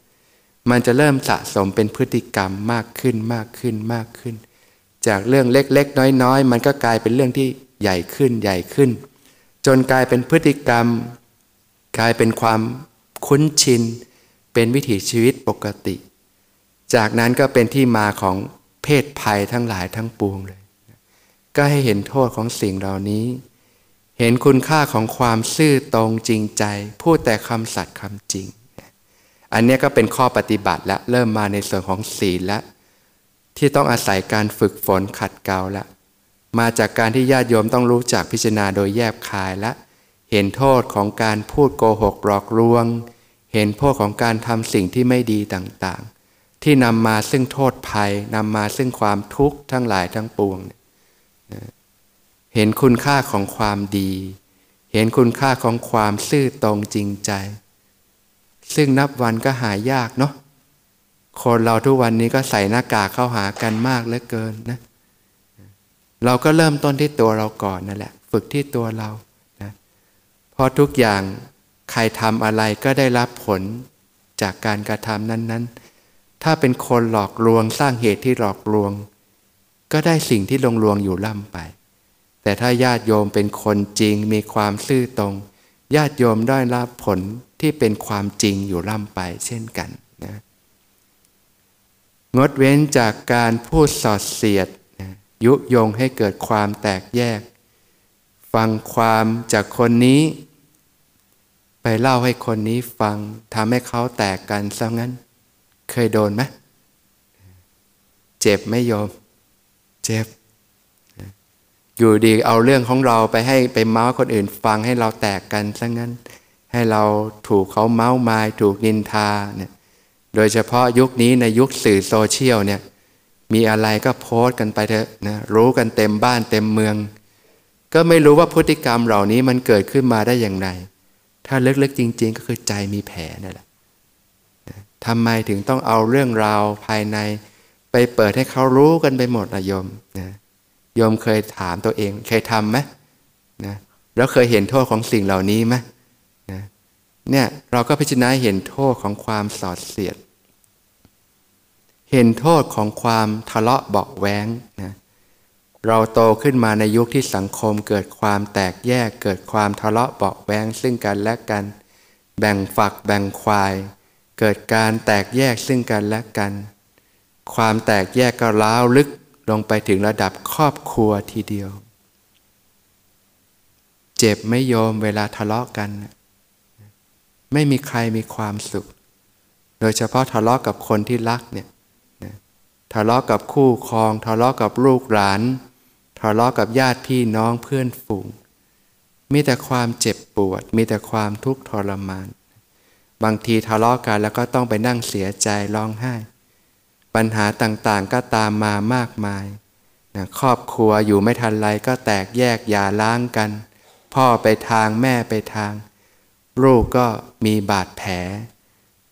มันจะเริ่มสะสมเป็นพฤติกรรมมากขึ้นมากขึ้นมากขึ้น จากเรื่องเล็กๆน้อยๆ มันก็กลายเป็นเรื่องที่ ใหญ่ขึ้นใหญ่ขึ้น จนกลายเป็นพฤติกรรม กลายเป็นความคุ้นชิน เป็นวิถีชีวิตปกติ จากนั้นก็เป็นที่มาของเพศภัยทั้งหลายทั้งปวงเลย ก็ให้เห็นโทษของสิ่งเหล่านี้ เห็นคุณค่าของความซื่อตรงจริงใจ พูดแต่คำสัตย์คำจริง อันนี้ก็เป็นข้อปฏิบัติและเริ่มมาในส่วนของศีลแล้วที่ต้องอาศัยการฝึกฝนขัดเกลาละ มาจากการที่ญาติโยมต้องรู้จักพิจารณาโดยแยบคายและ เห็นโทษของการพูดโกหกหลอกลวง เห็นโทษของการทำสิ่งที่ไม่ดีต่างๆ ที่นำมาซึ่งโทษภัยนำมาซึ่งความทุกข์ทั้งหลายทั้งปวง เห็นคุณค่าของความดี เห็นคุณค่าของความซื่อตรงจริงใจ ซึ่งนับวันก็หายากเนาะคนเราทุกวันนี้ก็ใส่หน้ากากเข้าหากันมากเหลือเกินนะเเราก็เริ่มต้นที่ตัวเราก่อนนั่นแหละ ฝึกที่ตัวเรานะเพราะทุกอย่างใครทำอะไรก็ได้รับผลจากการกระทำนั้น ๆ ถ้าเป็นคนหลอกลวงสร้างเหตุที่หลอกลวง ก็ได้สิ่งที่ลงลวงอยู่ล่ำไป แต่ถ้าญาติโยมเป็นคนจริงมีความซื่อตรง ญาติโยมได้รับผลที่เป็นความจริงอยู่ล่ำไปเช่นกันนะงดเว้นจากการพูดสอดเสียด ยุยงให้เกิดความแตกแยก ฟังความจากคนนี้ ไปเล่าให้คนนี้ฟังทำให้เขาแตกกันซะงั้น เคยโดนไหมเจ็บไม่ยอมเจ็บ อยู่ดีเอาเรื่องของเราไปให้ไปเมาส์คนอื่นฟังให้เราแตกกันซะงั้น ให้เราถูกเขาเมาส์มายถูกนินทาเนี่ยโดยเฉพาะยุคนี้ในยุคสื่อโซเชียลเนี่ย มีอะไรก็โพสต์กันไปเถอะนะรู้กันเต็มบ้านเต็มเมือง ก็ไม่รู้ว่าพฤติกรรมเหล่านี้มันเกิดขึ้นมาได้อย่างไร ถ้าลึกๆจริง ๆ ก็คือใจมีแผลนั่นแหละทำไมถึงต้องเอาเรื่องราวภายในไปเปิดให้เขารู้กันไปหมดนะโยมนะโยมเคยถามตัวเองเคยทำไหมนะแล้วเคยเห็นโทษของสิ่งเหล่านี้ไหมนะเนี่ยเราก็พิจารณาเห็นโทษของความสอดเสียด เห็นโทษของความทะเลาะเบาแวงนะเราโตขึ้นมาในยุคที่สังคมเกิดความแตกแยกเกิดความทะเลาะเบาแวงซึ่งกันและกัน แบ่งฝักแบ่งควาย เกิดการแตกแยกซึ่งกันและกัน ความแตกแยกก็ล้าวลึกลงไปถึงระดับครอบครัวทีเดียว เจ็บไม่โยมเวลาทะเลาะกัน ไม่มีใครมีความสุข โดยเฉพาะทะเลาะกับคนที่รักเนี่ย ทะเลาะกับคู่ครอง ทะเลาะกับลูกหลาน ทะเลาะกับญาติพี่น้องเพื่อนฝูง มีแต่ความเจ็บปวด มีแต่ความทุกข์ทรมาน บางทีทะเลาะกันแล้วก็ต้องไปนั่งเสียใจร้องไห้ ปัญหาต่างๆก็ตามมามากมายนะครอบครัวอยู่ไม่ทันไรก็แตกแยกอย่าล้างกัน พ่อไปทางแม่ไปทาง ลูกก็มีบาดแผล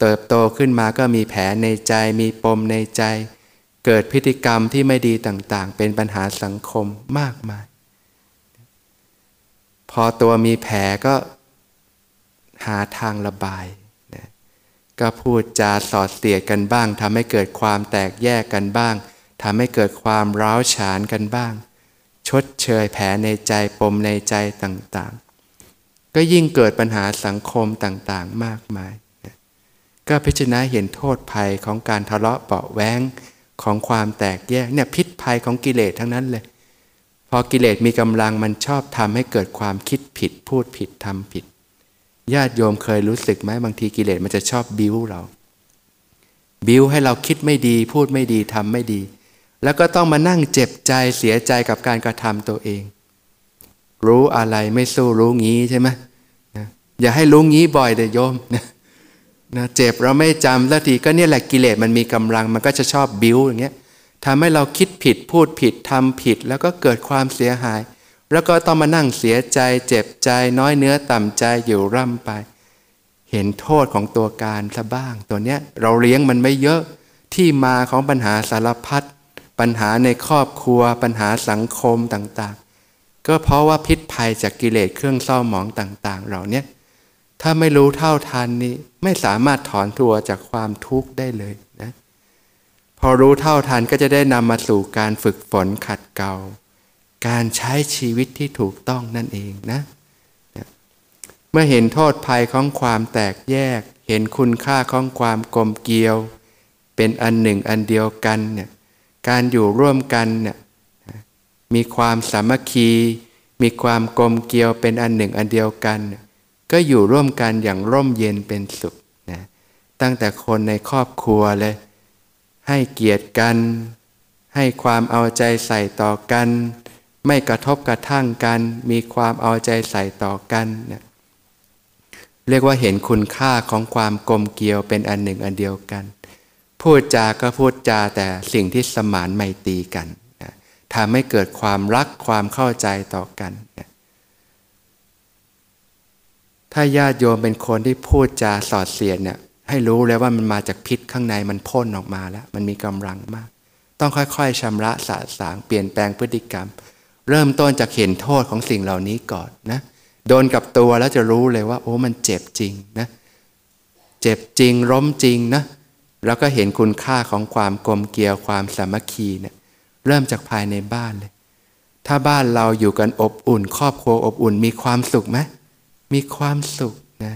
เติบโตขึ้นมาก็มีแผลในใจมีปมในใจ เกิดพฤติกรรมที่ไม่ดีต่างๆ เป็นปัญหาสังคมมากมาย พอตัวมีแผลก็หาทางระบายนะก็พูดจาสอดเสียดกันบ้างทำให้เกิดความแตกแยกกันบ้างทำให้เกิดความร้าวฉานกันบ้าง ชดเชยแผลในใจปมในใจต่างๆ ก็ยิ่งเกิดปัญหาสังคมต่างๆมากมายนะก็พิจารณาเห็นโทษภัยของการทะเลาะเบาแว้ง ของความแตกแยกเนี่ยพิษภัยของกิเลสทั้งนั้นเลย พอกิเลสมีกำลังมันชอบทำให้เกิดความคิดผิด พูดผิดทำผิดญาติโยมเคยรู้สึกไหมบางทีกิเลสมันจะชอบบิ้วเรา บิ้วให้เราคิดไม่ดี พูดไม่ดีทำไม่ดี แล้วก็ต้องมานั่งเจ็บใจเสียใจกับการกระทำตัวเอง รู้อะไรไม่สู้รู้งี้ใช่ไหมอย่าให้รู้งี้บ่อยเดยโยมนะ นะเจ็บเราไม่จำแล้วทีก็เนี่ยแหละกิเลสมันมีกำลังมันก็จะชอบบิ้วอย่างเงี้ยทำให้เราคิดผิดพูดผิดทำผิดแล้วก็เกิดความเสียหาย แล้วก็ต้องมานั่งเสียใจ เจ็บใจ น้อยเนื้อต่ำใจอยู่ร่ำไป เห็นโทษของตัวการซะบ้าง ตัวเนี้ยเราเลี้ยงมันไม่เยอะที่มาของปัญหาสารพัดปัญหาในครอบครัว ปัญหาสังคมต่างๆ ก็เพราะว่าพิษภัยจากกิเลสเครื่องเศร้าหมองต่าง ๆ เราเนี้ย ถ้าไม่รู้เท่าทันนี้ ไม่สามารถถอนตัวจากความทุกข์ได้เลยนะพอรู้เท่าทันก็จะได้นำมาสู่การฝึกฝนขัดเกลาการใช้ชีวิตที่ถูกต้องนั่นเองนะเมื่อเห็นโทษภัยของความแตกแยก เห็นคุณค่าของความกลมเกลียว เป็นอันหนึ่งอันเดียวกันเนี่ยการอยู่ร่วมกันเนี่ยมีความสามัคคี มีความกลมเกลียวเป็นอันหนึ่งอันเดียวกันเนี่ย ก็อยู่ร่วมกันอย่างร่มเย็นเป็นสุขนะตั้งแต่คนในครอบครัวเลย ให้เกียรติกัน ให้ความเอาใจใส่ต่อกัน ไม่กระทบกระทั่งกัน มีความเอาใจใส่ต่อกันนะเรียกว่าเห็นคุณค่าของความกลมเกลียวเป็นอันหนึ่งอันเดียวกัน พูดจาก็พูดจาแต่สิ่งที่สมานไมตรีกันนะทำให้เกิดความรักความเข้าใจต่อกันนะ ถ้าญาติโยมเป็นคนที่พูดจาสอดเสียดเนี่ยให้รู้เลยว่ามันมาจากพิษข้างในมันพ่นออกมาแล้ว มันมีกำลังมาก ต้องค่อยๆชำระสะสางเปลี่ยนแปลงพฤติกรรม เริ่มต้นจากเห็นโทษของสิ่งเหล่านี้ก่อนนะโดนกับตัวแล้วจะรู้เลยว่า โอ้มันเจ็บจริงนะเจ็บจริงล้มจริงนะแล้วก็เห็นคุณค่าของความกลมเกลียวความสามัคคีเนะี่ยเริ่มจากภายในบ้านเลย ถ้าบ้านเราอยู่กันอบอุ่น ครอบครัวอบอุ่นมีความสุขไหม มีความสุขนะ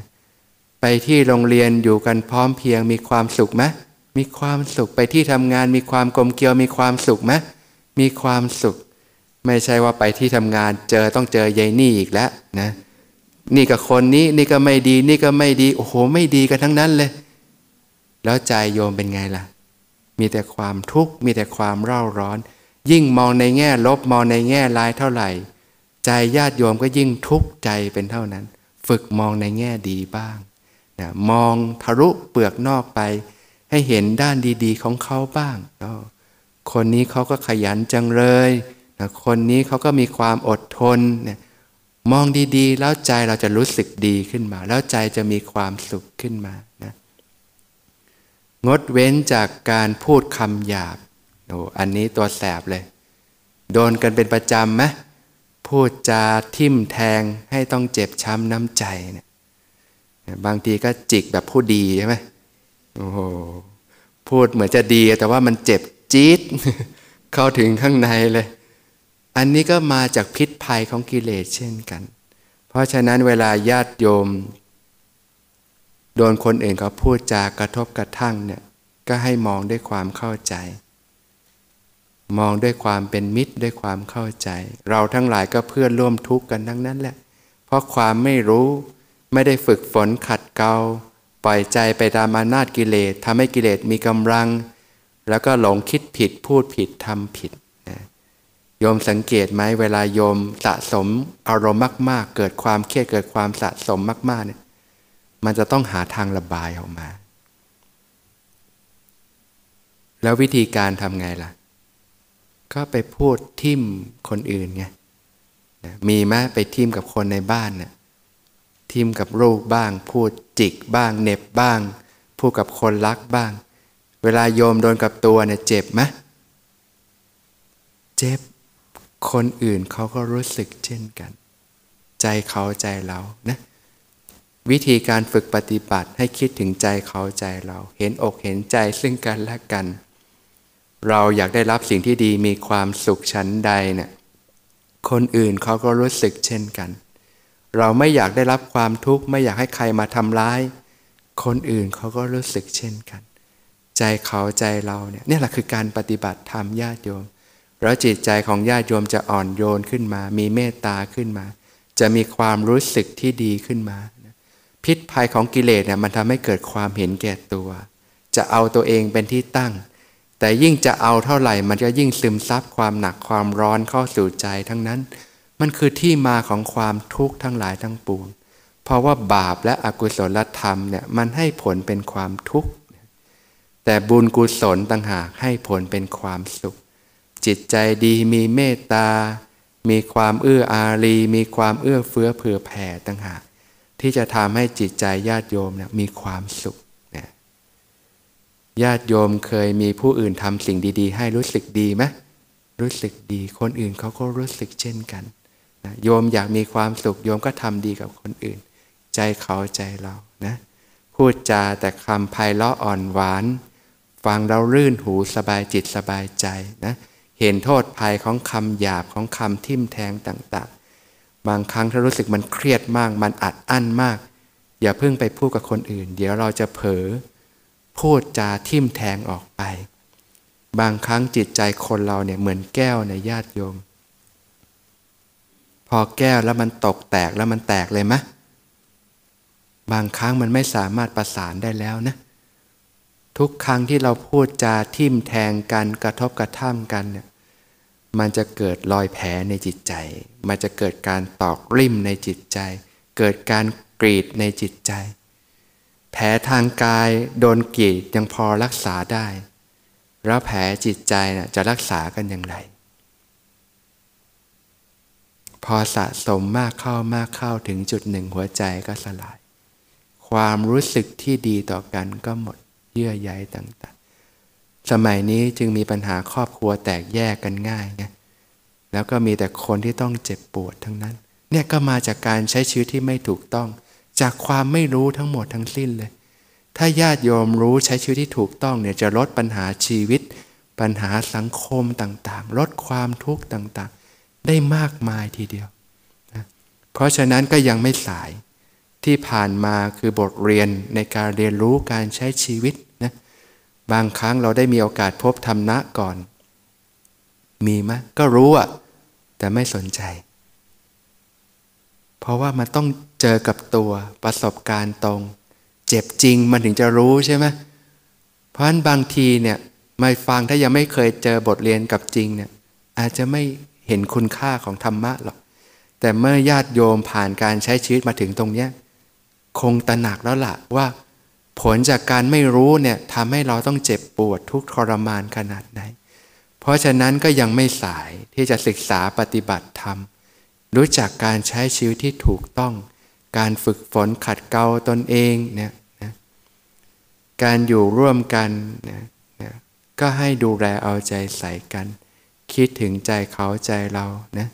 ไปที่โรงเรียนอยู่กันพร้อมเพียงมีความสุขไหมมีความสุขไปที่ทำงานมีความกลมเกลียวมีความสุขไหมมีความสุข ไม่ใช่ว่าไปที่ทำงานเจอต้องเจอยายนี่อีกแล้วนะนี่กับคนนี้นี่ก็ไม่ดี นี่ก็ไม่ดีโอ้โหไม่ดีกันทั้งนั้นเลย แล้วใจโยมเป็นไงล่ะ มีแต่ความทุกข์มีแต่ความเร่าร้อน ยิ่งมองในแง่ลบมองในแง่ร้ายเท่าไหร่ ใจญาติโยมก็ยิ่งทุกข์ใจเป็นเท่านั้น ฝึกมองในแง่ดีบ้างนะมองทะลุเปลือกนอกไป ให้เห็นด้านดีๆของเขาบ้างคนนี้เขาก็ขยันจังเลยนะคนนี้เขาก็มีความอดทนนี่ยมองดีๆ แล้วใจเราจะรู้สึกดีขึ้นมา แล้วใจจะมีความสุขขึ้นมานะงดเว้นจากการพูดคำหยาบโอ้อันนี้ตัวแสบเลย โดนกันเป็นประจำไหม พูดจาทิ่มแทงให้ต้องเจ็บช้ำน้ำใจเนี่ยบางทีก็จิกแบบผู้ดีใช่ไหมโอ้โหพูดเหมือนจะดีแต่ว่ามันเจ็บจี๊ดเข้าถึงข้างในเลย อันนี้ก็มาจากพิษภัยของกิเลสเช่นกัน เพราะฉะนั้นเวลาญาติโยม โดนคนอื่นเขาพูดจากระทบกระทั่งเนี่ยก็ให้มองด้วยความเข้าใจ มองด้วยความเป็นมิตรด้วยความเข้าใจ เราทั้งหลายก็เพื่อนร่วมทุกข์กันทั้งนั้นแหละ เพราะความไม่รู้ไม่ได้ฝึกฝนขัดเกลาปล่อยใจไปตามอำนาจกิเลสทำให้กิเลสมีกำลัง แล้วก็หลงคิดผิดพูดผิดทำผิดนะโยมสังเกตไหมเวลาโยมสะสมอารมณ์มาก ๆ เกิดความเครียดเกิดความสะสมมาก ๆ เนี่ย มันจะต้องหาทางระบายออกมา แล้ววิธีการทำไงล่ะ ก็ไปพูดทิมคนอื่นไงมีไหมไปทิมกับคนในบ้านเนี่ยทิมกับลูกบ้าง พูดจิกบ้างเน็บบ้าง พูดกับคนรักบ้าง เวลาโยมโดนกับตัวเนี่ยเจ็บไหมเจ็บคนอื่นเขาก็รู้สึกเช่นกัน ใจเขาใจเรานะวิธีการฝึกปฏิบัติให้คิดถึงใจเขาใจเรา เห็นอกเห็นใจซึ่งกันและกัน เราอยากได้รับสิ่งที่ดีมีความสุขชั้นใดเนี่ยคนอื่นเขาก็รู้สึกเช่นกัน เราไม่อยากได้รับความทุกข์ไม่อยากให้ใครมาทำร้าย คนอื่นเขาก็รู้สึกเช่นกัน ใจเขาใจเราเนี่ยนี่แหละคือการปฏิบัติธรรมญาติโยมแล้วจิตใจของญาติโยมจะอ่อนโยนขึ้นมา มีเมตตาขึ้นมา จะมีความรู้สึกที่ดีขึ้นมาพิษภัยของกิเลสเนี่ยมันทำให้เกิดความเห็นแก่ตัว จะเอาตัวเองเป็นที่ตั้ง แต่ยิ่งจะเอาเท่าไหร่มันก็ยิ่งซึมซับความหนักความร้อนเข้าสู่ใจทั้งนั้น มันคือที่มาของความทุกข์ทั้งหลายทั้งปวง เพราะว่าบาปและอกุศลธรรมเนี่ยมันให้ผลเป็นความทุกข์ แต่บุญกุศลต่างหากให้ผลเป็นความสุข จิตใจดีมีเมตตา มีความเอื้ออารี มีความเอื้อเฟื้อเผื่อแผ่ต่างหากที่จะทำให้จิตใจญาติโยมเนี่ยมีความสุข ญาติโยมเคยมีผู้อื่นทำสิ่งดี ๆ ให้รู้สึกดีไหมรู้สึกดีคนอื่นเขาก็รู้สึกเช่นกันโยมอยากมีความสุขโยมก็ทำดีกับคนอื่น ใจเขาใจเรานะพูดจาแต่คำไพเราะอ่อนหวาน ฟังเรารื่นหูสบายจิตสบายใจนะเห็นโทษภัยของคำหยาบของคำทิ่มแทงต่างๆ บางครั้งถ้ารู้สึกมันเครียดมาก มันอัดอั้นมาก อย่าเพิ่งไปพูดกับคนอื่น เดี๋ยวเราจะเผลอ พูดจาทิ่มแทงออกไป บางครั้งจิตใจคนเราเนี่ยเหมือนแก้วในญาติโยม พอแก้วแล้วมันตกแตกแล้วมันแตกเลยมะ บางครั้งมันไม่สามารถประสานได้แล้วนะ ทุกครั้งที่เราพูดจาทิ่มแทงกันกระทบกระทั่งกันเนี่ยมันจะเกิดรอยแผลในจิตใจ มันจะเกิดการตอกริมในจิตใจ เกิดการกรีดในจิตใจ แผลทางกายโดนกรีดยังพอรักษาได้ แล้วแผลจิตใจนะจะรักษากันอย่างไร พอสะสมมากเข้ามากเข้าถึงจุดหนึ่งหัวใจก็สลาย ความรู้สึกที่ดีต่อกันก็หมดเยื่อใยต่างๆ สมัยนี้จึงมีปัญหาครอบครัวแตกแยกกันง่ายไงแล้วก็มีแต่คนที่ต้องเจ็บปวดทั้งนั้น เนี่ยก็มาจากการใช้ชีวิตที่ไม่ถูกต้อง จากความไม่รู้ทั้งหมดทั้งสิ้นเลย ถ้าญาติโยมรู้ใช้ชีวิตที่ถูกต้องเนี่ยจะลดปัญหาชีวิต ปัญหาสังคมต่างๆ ลดความทุกข์ต่างได้มากมายทีเดียวนะเพราะฉะนั้นก็ยังไม่สายที่ผ่านมาคือบทเรียนในการเรียนรู้การใช้ชีวิตนะบางครั้งเราได้มีโอกาสพบธรรมะก่อน มีไหมก็รู้อะแต่ไม่สนใจ เพราะว่ามันต้อง เจอกับตัวประสบการณ์ตรง เจ็บจริงมันถึงจะรู้ใช่ไหมเพราะฉะนั้นบางทีเนี่ยไม่ฟังถ้ายังไม่เคยเจอบทเรียนกับจริงเนี่ยอาจจะไม่เห็นคุณค่าของธรรมะหรอก แต่เมื่อญาติโยมผ่านการใช้ชีวิตมาถึงตรงนี้คงตระหนักแล้วล่ะว่า ผลจากการไม่รู้เนี่ยทำให้เราต้องเจ็บปวดทุกทรมานขนาดไหน เพราะฉะนั้นก็ยังไม่สายที่จะศึกษาปฏิบัติธรรม รู้จักการใช้ชีวิตที่ถูกต้อง การฝึกฝนขัดเกลาตนเองเนี่ยนะการอยู่ร่วมกันนะนะก็ให้ดูแลเอาใจใส่กัน คิดถึงใจเขาใจเรานะ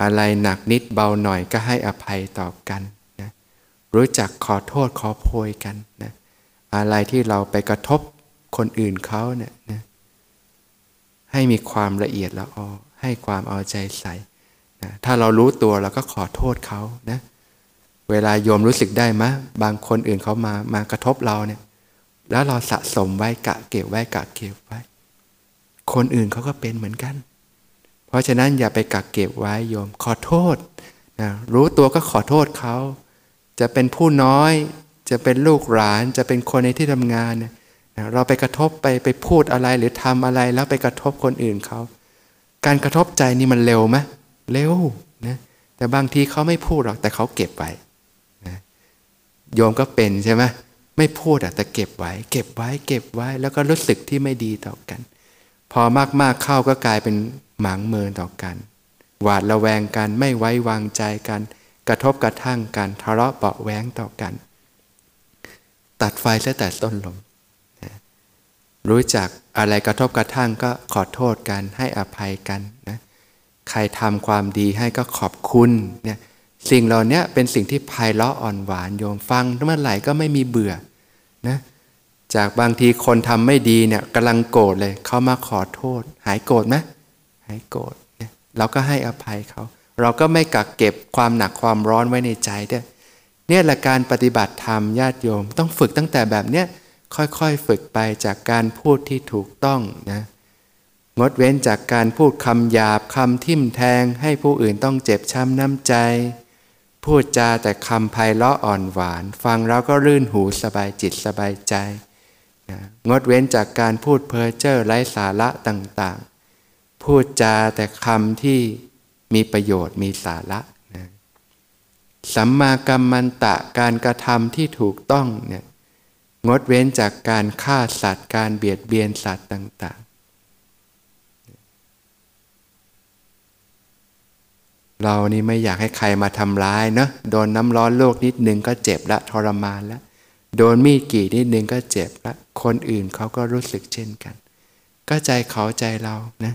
อะไรหนักนิดเบาหน่อยก็ให้อภัยต่อกันนะรู้จักขอโทษขอโพยกันนะอะไรที่เราไปกระทบคนอื่นเขาเนี่ยนะให้มีความละเอียดละออให้ความเอาใจใส่นะถ้าเรารู้ตัวเราก็ขอโทษเขานะ เวลาโยมรู้สึกได้มะ บางคนอื่นเขามามากระทบเราเนี่ย แล้วเราสะสมไว้กะเก็บไว้กะเก็บไว้ คนอื่นเขาก็เป็นเหมือนกัน เพราะฉะนั้นอย่าไปกักเก็บไว้โยมขอโทษนะรู้ตัวก็ขอโทษเขา จะเป็นผู้น้อย จะเป็นลูกหลาน จะเป็นคนในที่ทำงานเนี่ยเราไปกระทบไปไปพูดอะไรหรือทำอะไรแล้วไปกระทบคนอื่นเขา การกระทบใจนี่มันเร็วไหมเร็วนะแต่บางทีเขาไม่พูดหรอกแต่เขาเก็บไว้ โยมก็เป็นใช่ไหมไม่พูดอะแต่เก็บไว้ เก็บไว้ เก็บไว้ แล้วก็รู้สึกที่ไม่ดีต่อกัน พอมากๆเข้าก็กลายเป็นหมางเมินต่อกัน หวาดระแวงกันไม่ไว้วางใจกัน กระทบกระทั่งกันทะเลาะเบาแวงต่อกัน ตัดไฟซะแต่ต้นลมรู้จักอะไรกระทบกระทั่งก็ขอโทษกันให้อภัยกันนะใครทำความดีให้ก็ขอบคุณเนี่ย สิ่งเหล่านี้เป็นสิ่งที่ไพเราะอ่อนหวานโยมฟังเมื่อไหร่ก็ไม่มีเบื่อนะจากบางทีคนทำไม่ดีเนี่ยกำลังโกรธเลยเขามาขอโทษ หายโกรธไหมหายโกรธเราก็ให้อภัยเขา เราก็ไม่กักเก็บความหนักความร้อนไว้ในใจด้วยเนี่ยแหละการปฏิบัติธรรมญาติโยม ต้องฝึกตั้งแต่แบบเนี้ยค่อยๆฝึกไปจากการพูดที่ถูกต้องนะงดเว้นจากการพูดคำหยาบคำทิ่มแทง ให้ผู้อื่นต้องเจ็บช้ำน้ำใจ พูดจาแต่คำไพเราะอ่อนหวาน ฟังแล้วก็รื่นหูสบายจิตสบายใจนะงดเว้นจากการพูดเพ้อเจ้อไร้สาระต่างๆ พูดจาแต่คำที่มีประโยชน์มีสาระนะสัมมากัมมันตะการกระทำที่ถูกต้องเนี่ยงดเว้นจากการฆ่าสัตว์การเบียดเบียนสัตว์ต่าง เรานี่ไม่อยากให้ใครมาทำร้ายเนาะโดนน้ำร้อนโลกนิดนึงก็เจ็บละทรมานละโดนมีดกี่นิดนึงก็เจ็บละคนอื่นเขาก็รู้สึกเช่นกัน ก็ใจเขาใจเรานะ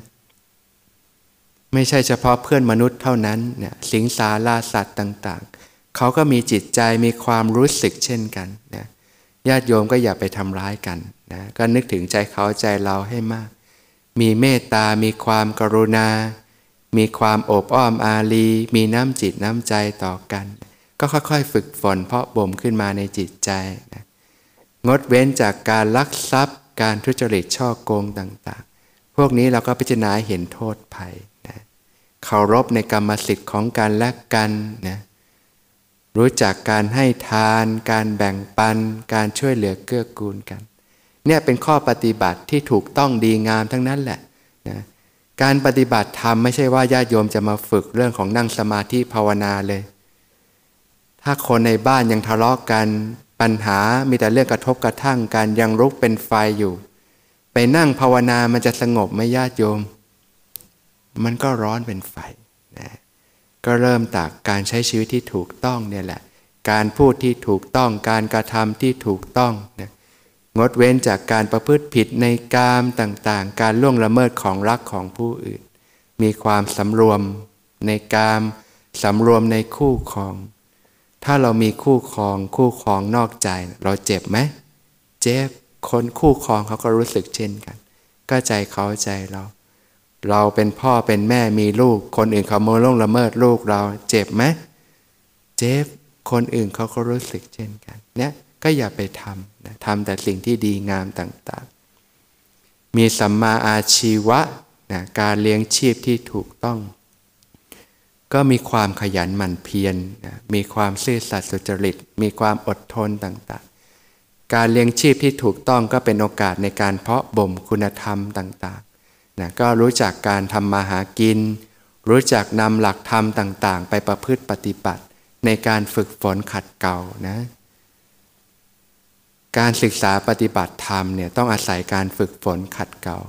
ไม่ใช่เฉพาะเพื่อนมนุษย์เท่านั้นเนี่ยสิงสาราสัตว์ต่างๆ เขาก็มีจิตใจมีความรู้สึกเช่นกันนะญาติโยมก็อย่าไปทำร้ายกันนะก็นึกถึงใจเขาใจเราให้มาก มีเมตตา มีความกรุณา มีความโอบอ้อมอารีมีน้ำจิตน้ำใจต่อกัน ก็ค่อยๆ ฝึกฝนเพาะบ่มขึ้นมาในจิตใจนะงดเว้นจากการลักทรัพย์ การทุจริตช่อโกงต่างๆ พวกนี้เราก็พิจารณาเห็นโทษภัยนะเคารพในกรรมสิทธิ์ของการและกันนะรู้จักการให้ทาน การแบ่งปัน การช่วยเหลือเกื้อกูลกัน เนี่ยเป็นข้อปฏิบัติที่ถูกต้องดีงามทั้งนั้นแหละนะ การปฏิบัติธรรมไม่ใช่ว่าญาติโยมจะมาฝึกเรื่องของนั่งสมาธิภาวนาเลย ถ้าคนในบ้านยังทะเลาะกกันปัญหามีแต่เรื่องกระทบกระทั่งกันยังรุกเป็นไฟอยู่ ไปนั่งภาวนามันจะสงบไหมญาติโยม มันก็ร้อนเป็นไฟนะก็เริ่มจากการใช้ชีวิตที่ถูกต้องเนี่ยแหละ การพูดที่ถูกต้องการกระทำที่ถูกต้องนะ งดเว้นจากการประพฤติผิดในกามต่างๆ การล่วงละเมิดของรักของผู้อื่น มีความสำรวมในกามสำรวมในคู่ครอง ถ้าเรามีคู่ครองคู่ครองนอกใจ เราเจ็บไหม เจ็บ คนคู่ครองเขาก็รู้สึกเช่นกัน ก็ใจเขาใจเรา เราเป็นพ่อเป็นแม่มีลูก คนอื่นเขาโมล่วงละเมิดลูกเรา เจ็บไหม เจ็บ คนอื่นเขาก็รู้สึกเช่นกัน เนี่ย ก็อย่าไปทำนะทำแต่สิ่งที่ดีงามต่างๆ มีสัมมาอาชีวะนะการเลี้ยงชีพที่ถูกต้อง ก็มีความขยันหมั่นเพียรนะมีความซื่อสัตย์สุจริต มีความอดทนต่างๆ การเลี้ยงชีพที่ถูกต้องก็เป็นโอกาสในการเพาะบ่มคุณธรรมต่างนะก็รู้จักการทำมาหากิน รู้จักนำหลักธรรมต่างๆ ไปประพฤติปฏิบัติ ในการฝึกฝนขัดเกลานะ การศึกษาปฏิบัติธรรมเนี่ยต้องอาศัยการฝึกฝนขัดเกลา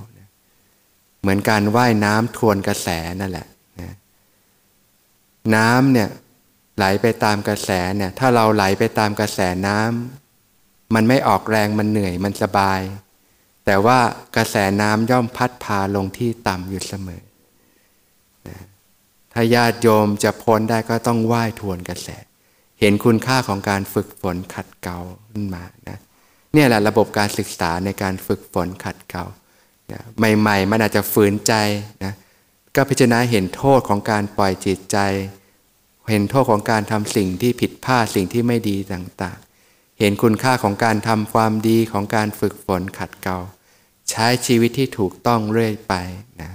เหมือนการว่ายน้ำทวนกระแสนั่นแหละนะน้ำเนี่ยไหลไปตามกระแสเนี่ยถ้าเราไหลไปตามกระแสน้ำมันไม่ออกแรงมันเหนื่อยมันสบาย แต่ว่ากระแสน้ำย่อมพัดพาลงที่ต่ำอยู่เสมอนะถ้าญาติโยมจะพ้นได้ก็ต้องว่ายทวนกระแส เห็นคุณค่าของการฝึกฝนขัดเกลาขึ้นมานะ เนี่ยแหละระบบการศึกษาในการฝึกฝนขัดเกลาใหม่ๆ มันอาจจะฝืนใจนะก็พิจารณาเห็นโทษของการปล่อยจิตใจ เห็นโทษของการทำสิ่งที่ผิดพลาดสิ่งที่ไม่ดีต่างๆ เห็นคุณค่าของการทำความดีของการฝึกฝนขัดเกลาใช้ชีวิตที่ถูกต้องเรื่อยไปนะ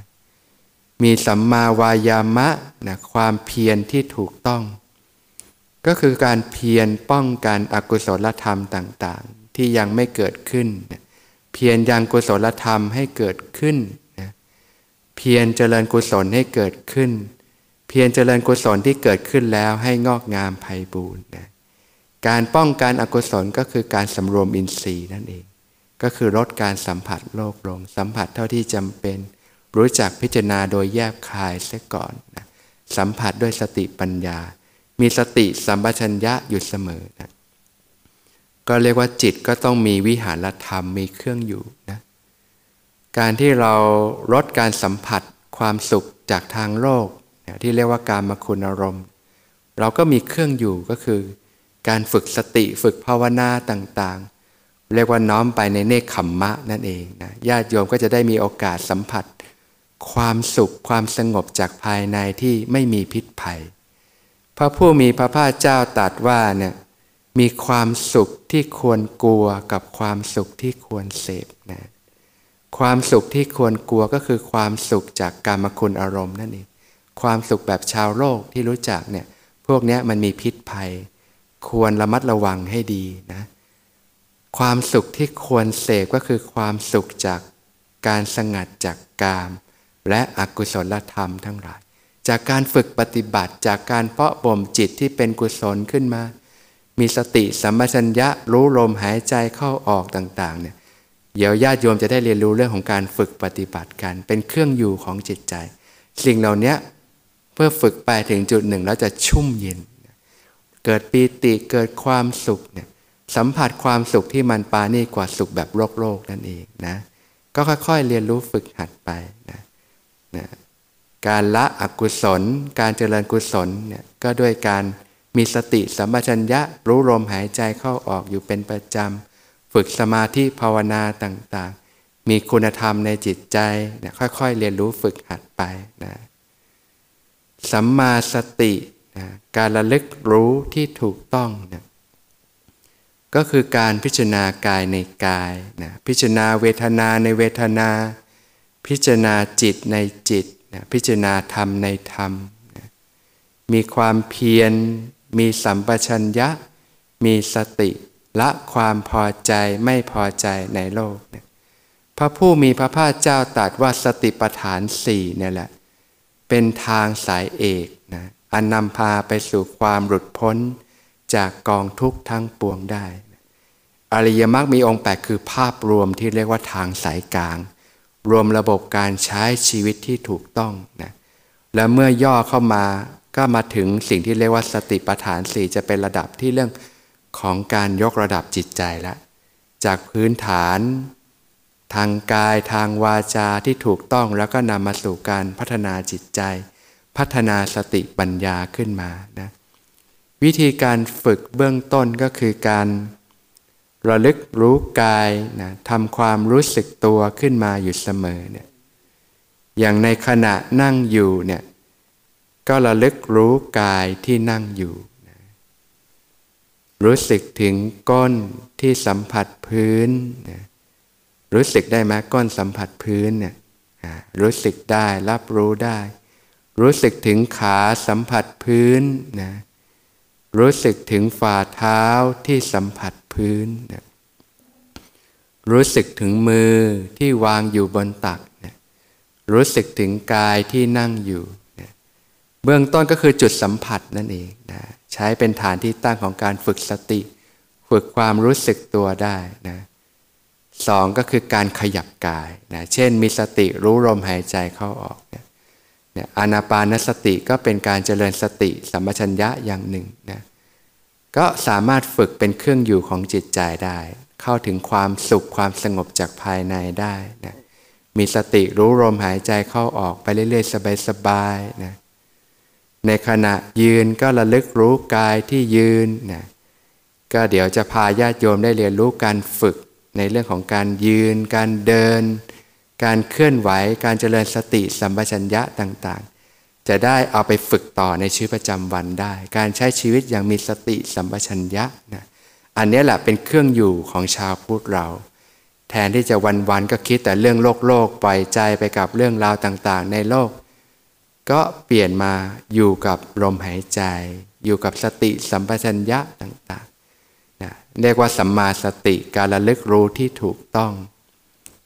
มีสัมมาวายามะนะความเพียรที่ถูกต้อง ก็คือการเพียรป้องกันอกุศลธรรมต่างๆ ที่ยังไม่เกิดขึ้น เพียรยังกุศลธรรมให้เกิดขึ้น เพียรเจริญกุศลให้เกิดขึ้น เพียรเจริญกุศลที่เกิดขึ้นแล้วให้งอกงามไพบูรณ์นะการป้องกันอกุศลก็คือการสำรวมอินทรีย์นั่นเอง ก็คือลดการสัมผัสโลกลง สัมผัสเท่าที่จำเป็น รู้จักพิจารณาโดยแยบคายเสียก่อนนะสัมผัสด้วยสติปัญญา มีสติสัมปชัญญะอยู่เสมอนะ ก็เรียกว่าจิตก็ต้องมีวิหารธรรมมีเครื่องอยู่นะการที่เราลดการสัมผัสความสุขจากทางโลกที่เรียกว่าการมาคุณอารมณ์ เราก็มีเครื่องอยู่ก็คือ การฝึกสติฝึกภาวนาต่างๆ เรียกว่าน้อมไปในเนคขมมะนั่นเองนะญาติโยมก็จะได้มีโอกาสสัมผัส ความสุขความสงบจากภายในที่ไม่มีพิษภัย พระผู้มีพระภาคเจ้าตรัสว่าเนี่ย มีความสุขที่ควรกลัวกับความสุขที่ควรเสพนะความสุขที่ควรกลัวก็คือความสุขจากกรรมคุณอารมณ์นั่นเองความสุขแบบชาวโลกที่รู้จักเนี่ยพวกนี้มันมีพิษภัย ควรระมัดระวังให้ดีนะความสุขที่ควรเสพก็คือความสุขจากการสงัดจากกาม และอกุศลธรรมทั้งหลาย จากการฝึกปฏิบัติจากการเพาะบ่มจิตที่เป็นกุศลขึ้นมา มีสติสัมปชัญญะรู้ลมหายใจเข้าออกต่างๆเนี่ยเดี๋ยวญาติโยมจะได้เรียนรู้เรื่องของการฝึกปฏิบัติกัน เป็นเครื่องอยู่ของจิตใจ สิ่งเหล่านี้เพื่อฝึกไปถึงจุดหนึ่งแล้วจะชุ่มเย็น เกิดปีติเกิดความสุขเนี่ยสัมผัสความสุขที่มันปานี่กว่าสุขแบบโลกโลกนั่นเองนะก็ค่อยๆเรียนรู้ฝึกหัดไปนะนะการละอกุศล การเจริญกุศลเนี่ยก็ด้วยการ มีสติสัมปชัญญะรู้ลมหายใจเข้าออกอยู่เป็นประจำ ฝึกสมาธิภาวนาต่างๆ มีคุณธรรมในจิตใจเนี่ยค่อยๆ เรียนรู้ฝึกหัดไปนะสัมมาสตินะการระลึกรู้ที่ถูกต้องนะก็คือการพิจารณากายในกายนะพิจารณาเวทนาในเวทนา พิจารณาจิตในจิตนะพิจารณาธรรมในธรรมนะมีความเพียร มีสัมปชัญญะ มีสติละความพอใจไม่พอใจในโลกเนี่ยพระผู้มีพระภาคเจ้าตรัสว่าสติปัฏฐานสี่เนี่ยแหละ เป็นทางสายเอกนะอันนำพาไปสู่ความหลุดพ้นจากกองทุกข์ทั้งปวงได้ อริยมรรคมีองค์แปดคือภาพรวมที่เรียกว่าทางสายกลาง รวมระบบการใช้ชีวิตที่ถูกต้องนะและเมื่อย่อเข้ามา ก็มาถึงสิ่งที่เรียกว่าสติปัฏฐานสี่จะเป็นระดับที่เรื่องของการยกระดับจิตใจละจากพื้นฐาน ทางกายทางวาจาที่ถูกต้องแล้วก็นำมาสู่การพัฒนาจิตใจ พัฒนาสติปัญญาขึ้นมานะวิธีการฝึกเบื้องต้นก็คือการระลึกรู้กายนะทำความรู้สึกตัวขึ้นมาอยู่เสมอเนี่ยอย่างในขณะนั่งอยู่เนี่ย ก็ระลึกรู้กายที่นั่งอยู่รู้สึกถึงก้นที่สัมผัสพื้นรู้สึกได้ไหมก้นสัมผัสพื้นเนี่ยรู้สึกได้รับรู้ได้ รู้สึกถึงขาสัมผัสพื้นนะรู้สึกถึงฝ่าเท้าที่สัมผัสพื้นนะรู้สึกถึงมือที่วางอยู่บนตักนะรู้สึกถึงกายที่นั่งอยู่ เบื้องต้นก็คือจุดสัมผัสนั่นเองนะใช้เป็นฐานที่ตั้งของการฝึกสติ ฝึกความรู้สึกตัวได้นะสองก็คือการขยับกายนะเช่นมีสติรู้ลมหายใจเข้าออกเนี่ยเนี่ยอานาปานสติก็เป็นการเจริญสติสัมปชัญญะอย่างหนึ่งนะก็สามารถฝึกเป็นเครื่องอยู่ของจิตใจได้ เข้าถึงความสุขความสงบจากภายในได้นะมีสติรู้ลมหายใจเข้าออกไปเรื่อยๆ สบายๆนะ ในขณะยืนก็ระลึกรู้กายที่ยืนนะก็เดี๋ยวจะพาญาติโยมได้เรียนรู้การฝึกในเรื่องของการยืน การเดิน การเคลื่อนไหว การเจริญสติสัมปชัญญะต่างๆ จะได้เอาไปฝึกต่อในชีวิตประจำวันได้ การใช้ชีวิตอย่างมีสติสัมปชัญญะนะอันนี้แหละเป็นเครื่องอยู่ของชาวพุทธเรา แทนที่จะวันๆก็คิดแต่เรื่องโลกโลกปล่อยใจไปกับเรื่องราวต่างๆ ในโลก ก็เปลี่ยนมาอยู่กับลมหายใจ อยู่กับสติสัมปชัญญะต่างๆนะเรียกว่าสัมมาสติการระลึกรู้ที่ถูกต้อง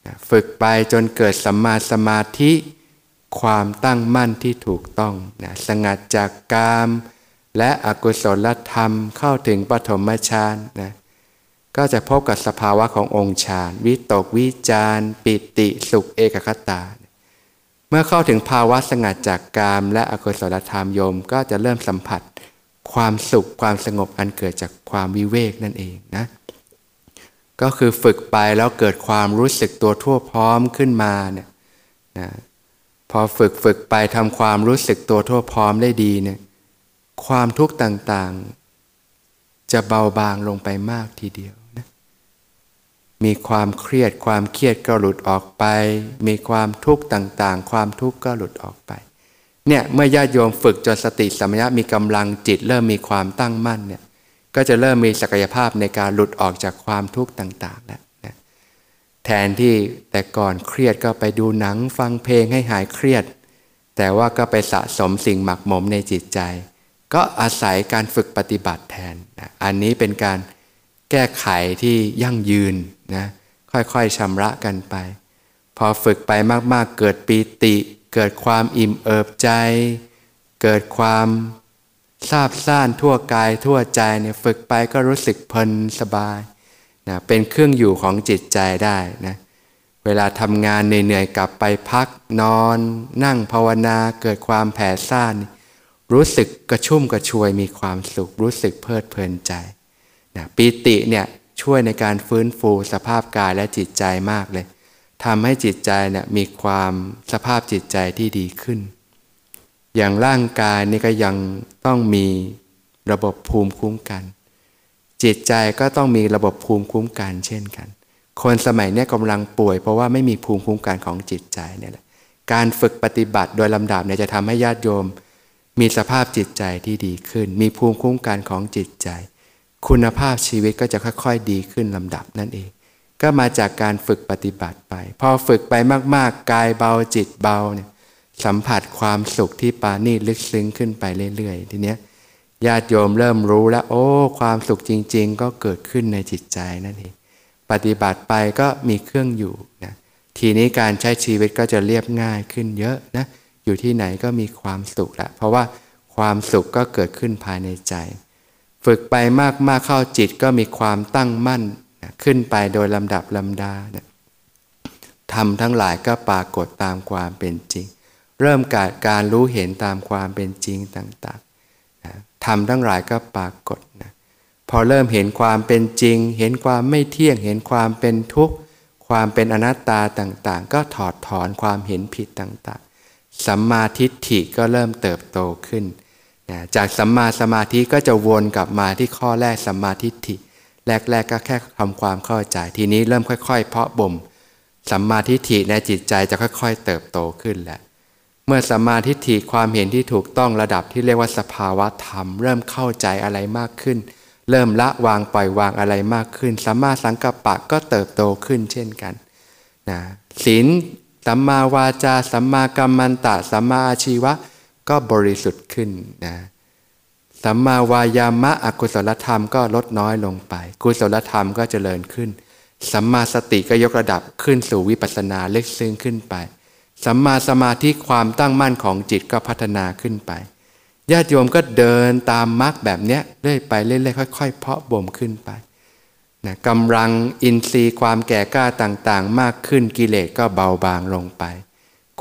นะฝึกไปจนเกิดสัมมาสมาธิความตั้งมั่นที่ถูกต้องนะสงัดจากกาม และอกุศลธรรมเข้าถึงปฐมฌานนะก็จะพบกับสภาวะขององค์ฌาน วิตกวิจารปิติสุขเอกคตา เมื่อเข้าถึงภาวะสงัดจากกามและอกุศลธรรมโยมก็จะเริ่มสัมผัส ความสุขความสงบอันเกิดจากความวิเวกนั่นเองนะ ก็คือฝึกไปแล้วเกิดความรู้สึกตัวทั่วพร้อมขึ้นมาเนี่ยนะพอฝึกฝึกไปทำความรู้สึกตัวทั่วพร้อมได้ดีเนี่ยความทุกข์ต่างๆ จะเบาบางลงไปมากทีเดียว มีความเครียดความเครียดก็หลุดออกไป มีความทุกข์ต่างๆ ความทุกข์ก็หลุดออกไปเนี่ยเมื่อญาติโยมฝึกจนสติสัมปชัญญะมีกำลังจิตเริ่มมีความตั้งมั่นเนี่ยก็จะเริ่มมีศักยภาพในการหลุดออกจากความทุกข์ต่างๆแล้วนะแทนที่แต่ก่อนเครียดก็ไปดูหนังฟังเพลงให้หายเครียด แต่ว่าก็ไปสะสมสิ่งหมักหมมในจิตใจ ก็อาศัยการฝึกปฏิบัติแทนนะอันนี้เป็นการ แก้ไขที่ยั่งยืนนะค่อยๆชำระกันไป พอฝึกไปมากๆเกิดปีติ เกิดความอิ่มเอิบใจ เกิดความซาบซ่านทั่วกายทั่วใจเนี่ยฝึกไปก็รู้สึกเพลินสบายนะเป็นเครื่องอยู่ของจิตใจได้นะเวลาทำงานเหนื่อยๆกลับไปพักนอน นั่งภาวนาเกิดความแผ่ซ่าน รู้สึกกระชุ่มกระชวยมีความสุข รู้สึกเพลิดเพลินใจ นะปีติเนี่ยช่วยในการฟื้นฟูสภาพกายและจิตใจมากเลยทำให้จิตใจเนี่ยมีความสภาพจิตใจที่ดีขึ้น อย่างร่างกายนี่ก็ยังต้องมีระบบภูมิคุ้มกัน จิตใจก็ต้องมีระบบภูมิคุ้มกันเช่นกัน คนสมัยนี้กำลังป่วย เพราะว่าไม่มีภูมิคุ้มกันของจิตใจเนี่ยแหละการฝึกปฏิบัติโดยลำดับเนี่ยจะทำให้ญาติโยม มีสภาพจิตใจที่ดีขึ้น มีภูมิคุ้มกันของจิตใจ คุณภาพชีวิตก็จะค่อยๆ ดีขึ้นลำดับนั่นเอง ก็มาจากการฝึกปฏิบัติไป พอฝึกไปมากๆ กายเบาจิตเบาเนี่ยสัมผัสความสุขที่ปานีลึกซึ้งขึ้นไปเรื่อยๆ ทีเนี้ยญาติโยมเริ่มรู้แล้ว โอ้ ความสุขจริง ๆ ก็เกิดขึ้นในจิตใจนั่นเองปฏิบัติไปก็มีเครื่องอยู่นะทีนี้การใช้ชีวิตก็จะเรียบง่ายขึ้นเยอะนะอยู่ที่ไหนก็มีความสุขละเพราะว่าความสุขก็เกิดขึ้นภายในใจ ฝึกไปมากๆเข้าจิตก็มีความตั้งมั่นขึ้นไปโดยลำดับลำดาเนี่ยทำทั้งหลายก็ปรากฏตามความเป็นจริง เริ่มกาดการรู้เห็นตามความเป็นจริงต่างๆนะทำทั้งหลายก็ปรากฏนะพอเริ่มเห็นความเป็นจริง เห็นความไม่เที่ยง เห็นความเป็นทุกข์ ความเป็นอนัตตาต่างๆ ก็ถอดถอนความเห็นผิดต่างๆสัมมาทิฏฐิก็เริ่มเติบโตขึ้น จากสัมมาสมาธิก็จะวนกลับมาที่ข้อแรกสัมมาทิฏฐิแรกๆกก็แค่ทำความเข้าใจ ทีนี้เริ่มค่อยๆ เพาะบ่มสัมมาทิฏฐิในจิตใจจะค่อย ๆ เติบโตขึ้นแหละเมื่อสัมมาทิฏฐิความเห็นที่ถูกต้องระดับที่เรียกว่าสภาวะธรรม เริ่มเข้าใจอะไรมากขึ้น เริ่มละวางปล่อยวางอะไรมากขึ้นสัมมาสังกัปปะก็เติบโตขึ้นเช่นกันนะศีลสัมมาวาจาสัมมากัมมันตะสัมมาอาชีวะ ก็บริสุทธิ์ขึ้นนะสัมมาวายามะอกุศลธรรมก็ลดน้อยลงไป กุศลธรรมก็เจริญขึ้น สัมมาสติก็ยกระดับขึ้นสู่วิปัสสนาเล็กซึ้งขึ้นไป สัมมาสมาธิความตั้งมั่นของจิตก็พัฒนาขึ้นไปญาติโยมก็เดินตามมรรคแบบเนี้ยเรื่อยไปเรื่อยๆค่อยๆ เพาะบ่มขึ้นไปนะกำลังอินทรีย์ความแก่กล้าต่างๆ มากขึ้นกิเลสก็เบาบางลงไป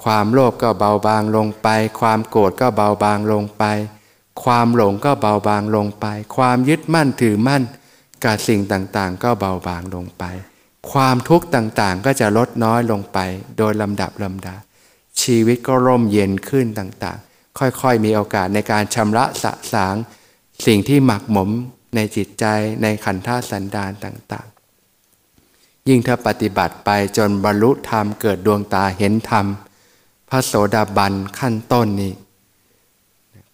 ความโลภก็เบาบางลงไป ความโกรธก็เบาบางลงไป ความหลงก็เบาบางลงไป ความยึดมั่นถือมั่นกับสิ่งต่างๆ ก็เบาบางลงไป ความทุกข์ต่างๆ ก็จะลดน้อยลงไป โดยลำดับลำดา ชีวิตก็ร่มเย็นขึ้นต่างๆ ค่อยๆ มีโอกาสในการชำระสะสาง สิ่งที่หมักหมมในจิตใจในขันธสันดานต่างๆ ยิ่งถ้าปฏิบัติไปจนบรรลุธรรมเกิดดวงตาเห็นธรรม พระโสดาบันขั้นต้นนี้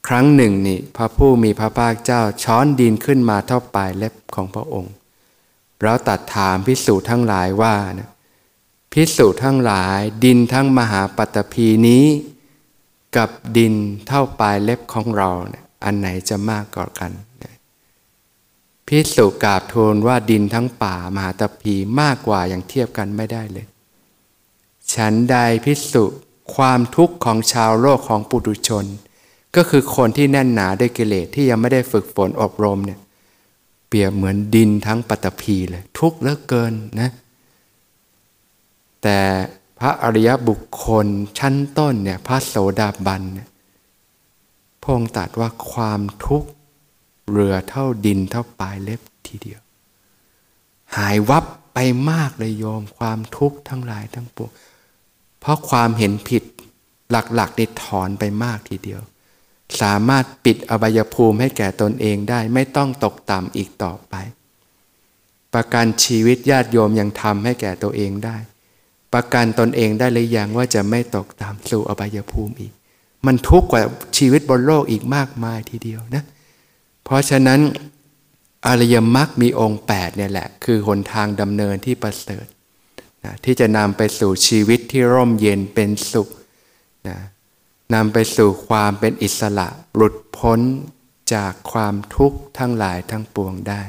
ครั้งหนึ่งนี่พระผู้มีพระภาคเจ้าช้อนดินขึ้นมาเท่าปลายเล็บของพระองค์เราตัดถามพิสูจน์ทั้งหลายว่านะพิสูจน์ทั้งหลายดินทั้งมหาปัตภีนี้ กับดินเท่าปลายเล็บของเราเนี่ยอันไหนจะมากกว่ากันพิสุกราบทูลว่าดินทั้งป่ามหาตพีมากกว่าอย่างเทียบกันไม่ได้เลย ฉันใดพิสุ ความทุกข์ของชาวโลกของปุถุชน ก็คือคนที่แน่นหนาด้วยกิเลสที่ยังไม่ได้ฝึกฝนอบรมเนี่ยเปรียบเหมือนดินทั้งปัตภีเลย ทุกข์เหลือเกินนะแต่พระอริยบุคคลชั้นต้นเนี่ยพระโสดาบันเนี่ยพงตัดว่าความทุกข์เรือเท่าดินเท่าปลายเล็บทีเดียว หายวับไปมากเลยโยมความทุกข์ทั้งหลายทั้งปวง เพราะความเห็นผิดหลักๆนี่ถอนไปมากทีเดียว สามารถปิดอบายภูมิให้แก่ตนเองได้ไม่ต้องตกต่ำอีกต่อไป ประกันชีวิตญาติโยมยังทำให้แก่ตัวเองได้ ประกันตนเองได้หรือยังว่าจะไม่ตกต่ำสู่อบายภูมิอีก มันทุกข์กว่าชีวิตบนโลกอีกมากมายทีเดียวนะ เพราะฉะนั้นอริยมรรคมีองค์8เนี่ยแหละ คือหนทางดำเนินที่ประเสริฐ นะที่จะนำไปสู่ชีวิตที่ร่มเย็นเป็นสุขนะนำไปสู่ความเป็นอิสระหลุดพ้นจากความทุกข์ทั้งหลายทั้งปวงได้